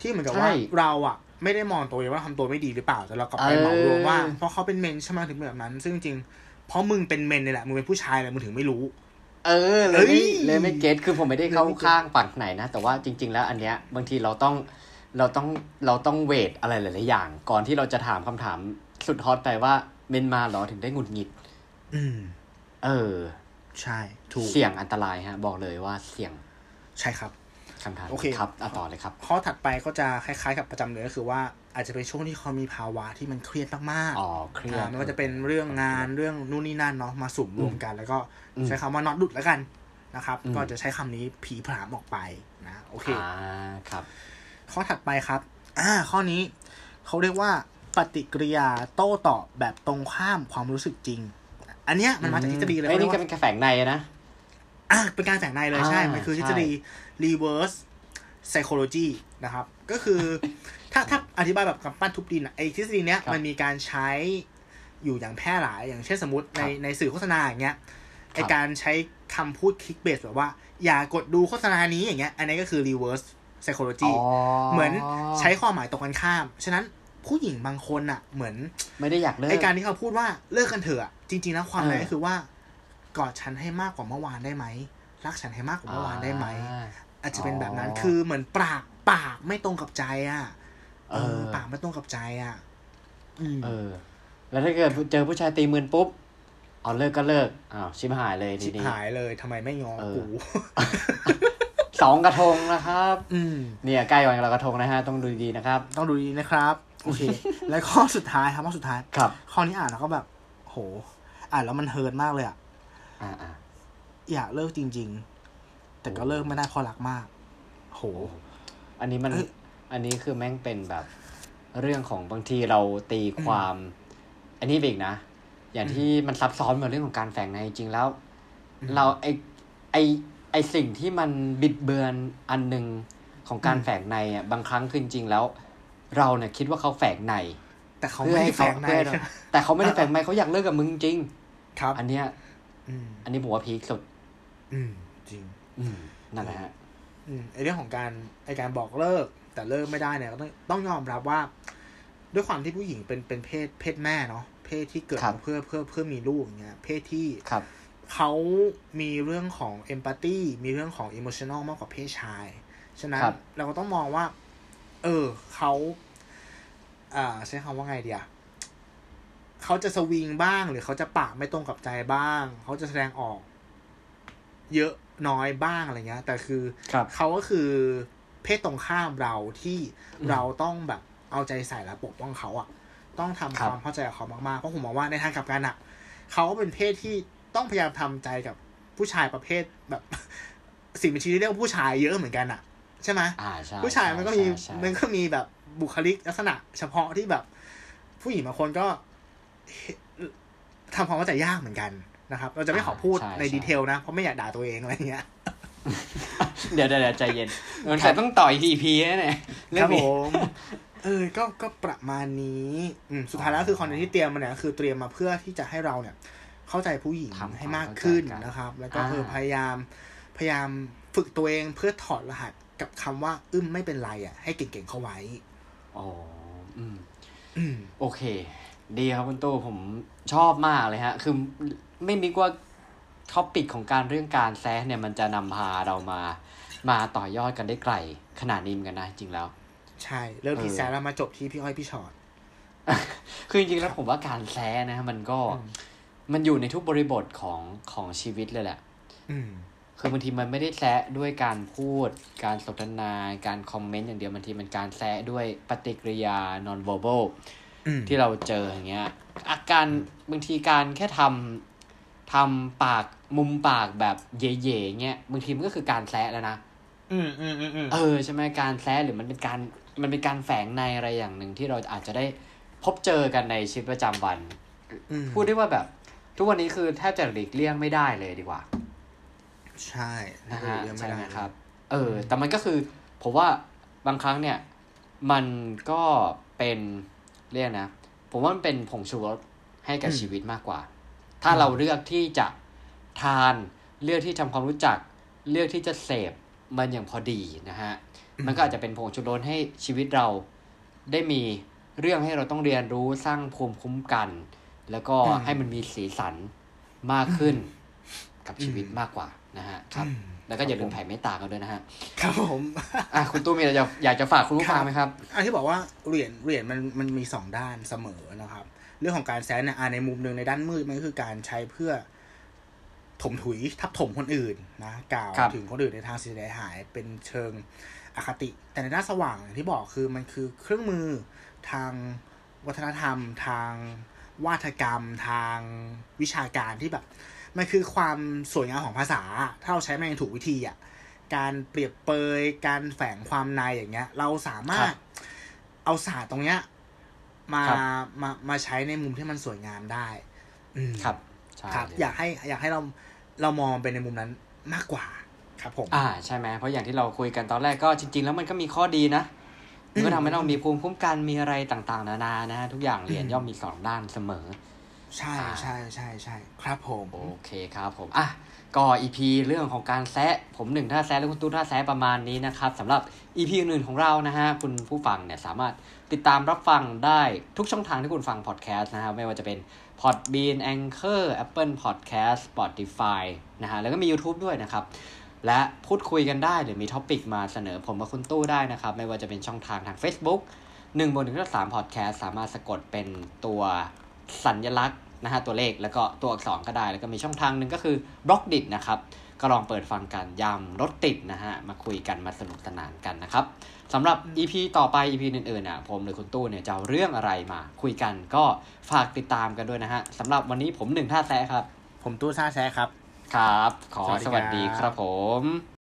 ที่เหมือนกับว่าใช่เราอะไม่ได้มองตัวเองว่าทำตัวไม่ดีหรือเปล่าแต่เรากลับไปเออเหมารวมว่า เพราะเขาเป็นเมนใช่ไหมถึงเป็นแบบนั้น ซึ่งจริงๆเพราะมึงเป็นเมนนี่แหละมึงเป็นผู้ชายแหละมึงถึงไม่รู้ เออเลยไม่เอ้ยเลยไม่เก็ตคือผมไม่ได้เข้าเลยไม่เก็ตข้างฝั่งไหนนะแต่ว่าจริง ๆ แล้วอันเนี้ยบางทีเราต้อง เราต้องเราต้องเวทอะไรหลายๆอย่าง ก่อนที่เราจะถามคำถามสุดฮอตไปว่าเมนมาเหรอถึงได้หงุดหงิด อืม เออ ใช่ถูกเสี่ยงอันตรายฮะ บอกเลยว่าเสี่ยง ใช่ครับคำถามโอเคครับอะต่อเลยครับ ข้อถัดไปก็จะคล้ายๆกับประจำเดือนก็คือว่าอาจจะเป็นช่วงที่เขามีภาวะที่มันเครียดมากๆอ๋อเครียดอ่าไม่ว่าจะเป็นเรื่องงานเรื่องนู่นนี่นั่นเนาะมาสุ่มรวมกัน แล้วก็อืมใช้คำว่าน็อตดุดแล้วกันนะครับอืมก็จะใช้คำนี้ผีผลามออกไปนะ โอเคอ่าครับ ข้อถัดไปครับ อ่า ข้อนี้เขาเรียกว่าปฏิกิริยาโต้ตอบแบบตรงข้ามความรู้สึกจริง อันเนี้ยมันมาจากทฤษฎีเลยไอ้ยเขาเรีนี่ยกก็ว่าเป็นกระแฝงในนะ อ่าเป็นการแฝงในเลยใช่อ่ามันคือทฤใช่ษฎี reverse psychology นะครับ ก็คือถ้าถ้าอธิบายแบบกับปั้นทุบดินอะไอ้ทฤษฎีเนี้ยมันมีการใช้อยู่อย่างแพร่หลาย อย่างเช่นสมมติในในสื่อโฆษณาอย่างเงี้ยไอการใช้คำพูดคลิกเบสแบบว่า อย่ากดดูโฆษณานี้อย่างเงี้ย อันนี้ก็คือ reverse psychology เหมือนใช้ความหมายตรงกันข้าม ฉะนั้นผู้หญิงบางคนอะเหมือน ไม่ได้อยากเลิกไอการที่เขาพูดว่าเลิกกันเถอะอะจริงๆแล้วความหมายเออก็คือว่ากอดฉันให้มากกว่าเมื่อวานได้ไหมรักฉันให้มากกว่าเมื่อวานได้ไหมอ่าอาจจะเป็นแบบนั้นอ๋อคือเหมือนปากปากไม่ตรงกับใจอะเอเอออ ปากไม่ตรงกับใจอะอืมเออ แล้วถ้าเกิดเจอผู้ชายตีมืนปุ๊บเอาเลิกก็เลิกอ้าวชิบหายเลยทีชิบนี้หายเลยทำไมไม่งอเออกู สองกระทงนะครับ อืมเนี่ยใกล้วันลอยกระทงนะฮะต้องดูดีๆนะครับ ต้องดูดีนะครับ โอเค แล้วข้อสุดท้ายครับข้อสุดท้ายครับ ข้อนี้อ่านแล้วก็แบบ โห อ่านแล้วมันเฮิร์ตมากเลยอะอ่าอ่าอยากเลิกจริง ๆ แต่ก็เลิกไม่ได้เพราะรักมาก โห อันนี้มันเอ้ยอันนี้คือแม่งเป็นแบบเรื่องของบางทีเราตีความ อันนี้ไปอีกนะ อย่างที่มันซับซ้อนเหมือนเรื่องของการแฝงในจริงๆแล้ว เราไอไอ ไอสิ่งที่มันบิดเบือนอันหนึ่งของการแฝงในอะบางครั้งคือจริงๆแล้ว เราเนี่ยคิดว่าเขาแฝงใน แต่เขาเพื่อไม่ให้ได้แฝเขางในเพื่อให้เราแต่เขาไม่ได้แฝงในเขาอยากเลิกกับมึงจริง ครับ อันเนี้ยอืมอันนี้ผมว่าพีคสุด อืม จริง อืมนั่นแหละฮะอืมไอเรื่องของการไอการบอกเลิก แต่เลิกไม่ได้เนี่ยก็ต้องต้องยอมรับว่า ด้วยความที่ผู้หญิงเป็นเป็นเพศเพศแม่เนาะเพศที่เกิดครับมาเพื่อเพื่อเพื่อมีลูกอย่างเงี้ย เพศที่ครับ เขามีเรื่องของเอมพัตตีมีเรื่องของอิโมชัน a ลมากกว่าเพศชาย ฉะนั้นครับเราก็ต้องมองว่า เออเขาอ่าใช้คำว่าไงเดียเขาจะสวิงบ้าง หรือเขาจะปากไม่ตรงกับใจบ้าง เขาจะแสดงออก เยอะน้อยบ้างอะไรเงี้ย แต่คือครับเขาก็คือเพศตรงข้ามเราที่อืมเราต้องแบบเอาใจใส่และปกป้องเขาอะต้องทำครับความเข้าใจกับเขามากๆเพราะผมมองว่าในทางกลับกันอะเขาก็เป็นเพศที่ ต้องพยายามทำใจกับผู้ชายประเภทแบบ สิ่งมีชีวิตที่เรียกว่าผู้ชายเยอะเหมือนกันอะใช่ไหมอ่าใช่ผู้ชายมันก็มีใช่ใช่มันก็มีแบบบุคลิกลักษณะ เฉพาะที่แบบ ผู้หญิงบางคนก็ทำความเข้าใจยากเหมือนกันนะครับ เราจะไม่ขอพูดในดีเทลนะ เพราะไม่อยากด่าตัวเองอะไรเงี้ยเดี๋ยวเดี๋ยวเดี๋ยวใจเย็นมันจะต้องต่อยทีพีนะเนี่ยคเรื่อรับงผนี้มเออ ก็ก็ประมาณนี้ อืมสุดท้ายแล้วคือคอนเทนต์ที่เตรียมมาเนี่ยคือเตรียมมาเพื่อที่จะให้เราเนี่ย เข้าใจผู้หญิงทำความให้มากขึ้นเข้าใจกันนะครับ แล้วก็อ่าเออพยายามพยายามฝึกตัวเองเพื่อถอดรหัสกับคำว่า อึ้มไม่เป็นไรอะ ให้เก่งๆเข้าไว้อ๋ออืมอืมโอเค ดีครับคุณตู้ผมชอบมากเลยฮะ คือไม่นึกว่าท็อปิกของการเรื่องการแซะเนี่ยมันจะนำพาเรามา มาต่อยอดกันได้ไกล ขนาดนี้เหมือนกันนะจริงแล้ว ใช่ เริ่มที่เออแซะแล้วมาจบที่พี่อ้อยพี่ชอตคือจริงๆแล้วผมว่าการแซะนะมันก็อื มมันอยู่ในทุกบริบทของของชีวิตเลยแหละอืมคือบางทีมันไม่ได้แซะด้วยการพูด การสนทนา การคอมเมนต์อย่างเดียวบางทีมันการแซะด้วยปฏิกิริยา non verbal อืมที่เราเจออย่างเงี้ย อาการบางทีการแค่ทำทำปากมุมปากแบบเย่ๆเงี้ยบางทีมันก็คือการแซะแล้วนะอืมอืมอืมอืมเออใช่ไหมการแซะหรือมันเป็นการมันเป็นการแฝงในอะไรอย่างหนึ่งที่เราอาจจะได้พบเจอกันในชีวิตประจำวันอืมพูดได้ว่าแบบ ทุกวันนี้คือแทบจะหลีกเลี่ยงไม่ได้เลยดีกว่า ใช่นะฮะเรื่องใช่ด้ไหมครับ เออ แต่มันก็คือผมว่าบางครั้งเนี่ย มันก็เป็นเรียกนะ ผมว่ามันเป็นผงชูรสให้กับชีวิตมากกว่า ถ้าเราเลือกที่จะทานเลือกที่ทำความรู้จัก เลือกที่จะเสพมันอย่างพอดีนะฮะ มันก็อาจจะเป็นผงชูรสให้ชีวิตเราได้มีเรื่องให้เราต้องเรียนรู้สร้างภูมิคุ้มกัน แล้วก็ให้มันมีสีสันมากขึ้นกับชีวิตมากกว่านะฮะครับอืมแล้วก็อย่าลืมแผ่เมตตากันด้วยนะฮะ ครับผมอะคุณตู้มีอะไรจะอยากจะฝากคุณผู้ฟังไหมครับอันที่บอกว่าเหรียญเหรียญมันมันมีสองด้านเสมอนะครับ เรื่องของการแซนเนี่ยอ่าในมุมหนึ่งในด้านมืดมันก็คือการใช้เพื่อถมถุยทับถมคนอื่นนะกล่าวครับถึงคนอื่นในทางเสียหายเป็นเชิงอคติ แต่ในด้านสว่างอย่างที่บอกคือมันคือเครื่องมือทางวัฒนธรรมทาง วาทกรรมทางวิชาการที่แบบ มันคือความสวยงามของภาษา ถ้าเราใช้มันอย่างถูกวิธีอะการเปรียบเปยการแฝงความในอย่างเงี้ย เราสามารถครับเอาศาสตร์ตรงเนี้ยมาครับมามาใช้ในมุมที่มันสวยงามได้ อืมครับใช่ครับเลยอยากให้อยากให้เราเรามองไปในมุมนั้นมากกว่าครับผม อ่าใช่ไหมเพราะอย่างที่เราคุยกันตอนแรกก็จริง ๆ แล้วมันก็มีข้อดีนะ มันก็ทำให้เรามีภูมิคุ้มกันมีอะไรต่างๆ นานานะฮะทุกอย่างเหรียญย่อมมีสองด้านเสมอ ใช่ใช่ใช่ใช่ครับผม โอเคครับผมอะก็ EP เรื่องของการแซะผมหนึ่งท่าแซะแล้วคุณตู้ท่าแซะประมาณนี้นะครับสำหรับ EP อื่นๆของเรานะฮะคุณผู้ฟังเนี่ยสามารถติดตามรับฟังได้ทุกช่องทางที่คุณฟังพอดแคสต์นะครับไม่ว่าจะเป็น Podbean Anchor Apple Podcast Spotify นะฮะแล้วก็มี YouTube ด้วยนะครับ และพูดคุยกันได้หรือมี topic มาเสนอผมกับคุณตู้ได้นะครับ ไม่ว่าจะเป็นช่องทางทาง Facebook 1บนหนึ่งก็สามพอดแคสสามารถสะกดเป็นตัวสัญลักษณ์นะฮะตัวเลขแล้วก็ตัวอักษรก็ได้ แล้วก็มีช่องทางหนึ่งก็คือ Blockdit นะครับก็ลองเปิดฟังกันยามรถติดนะฮะ มาคุยกันมาสนุกสนานกันนะครับสำหรับ EP ต่อไป EP อื่นๆอะผมหรือคุณตู้เนี่ยจะเอาเรื่องอะไรมา คุยกันก็ฝากติดตามกันด้วยนะฮะสำหรับวันนี้ผมหนึ่งท่าแซะครับ ผมตู้ซ่าแซะครับ ครับ ขอสวัสดีครับผม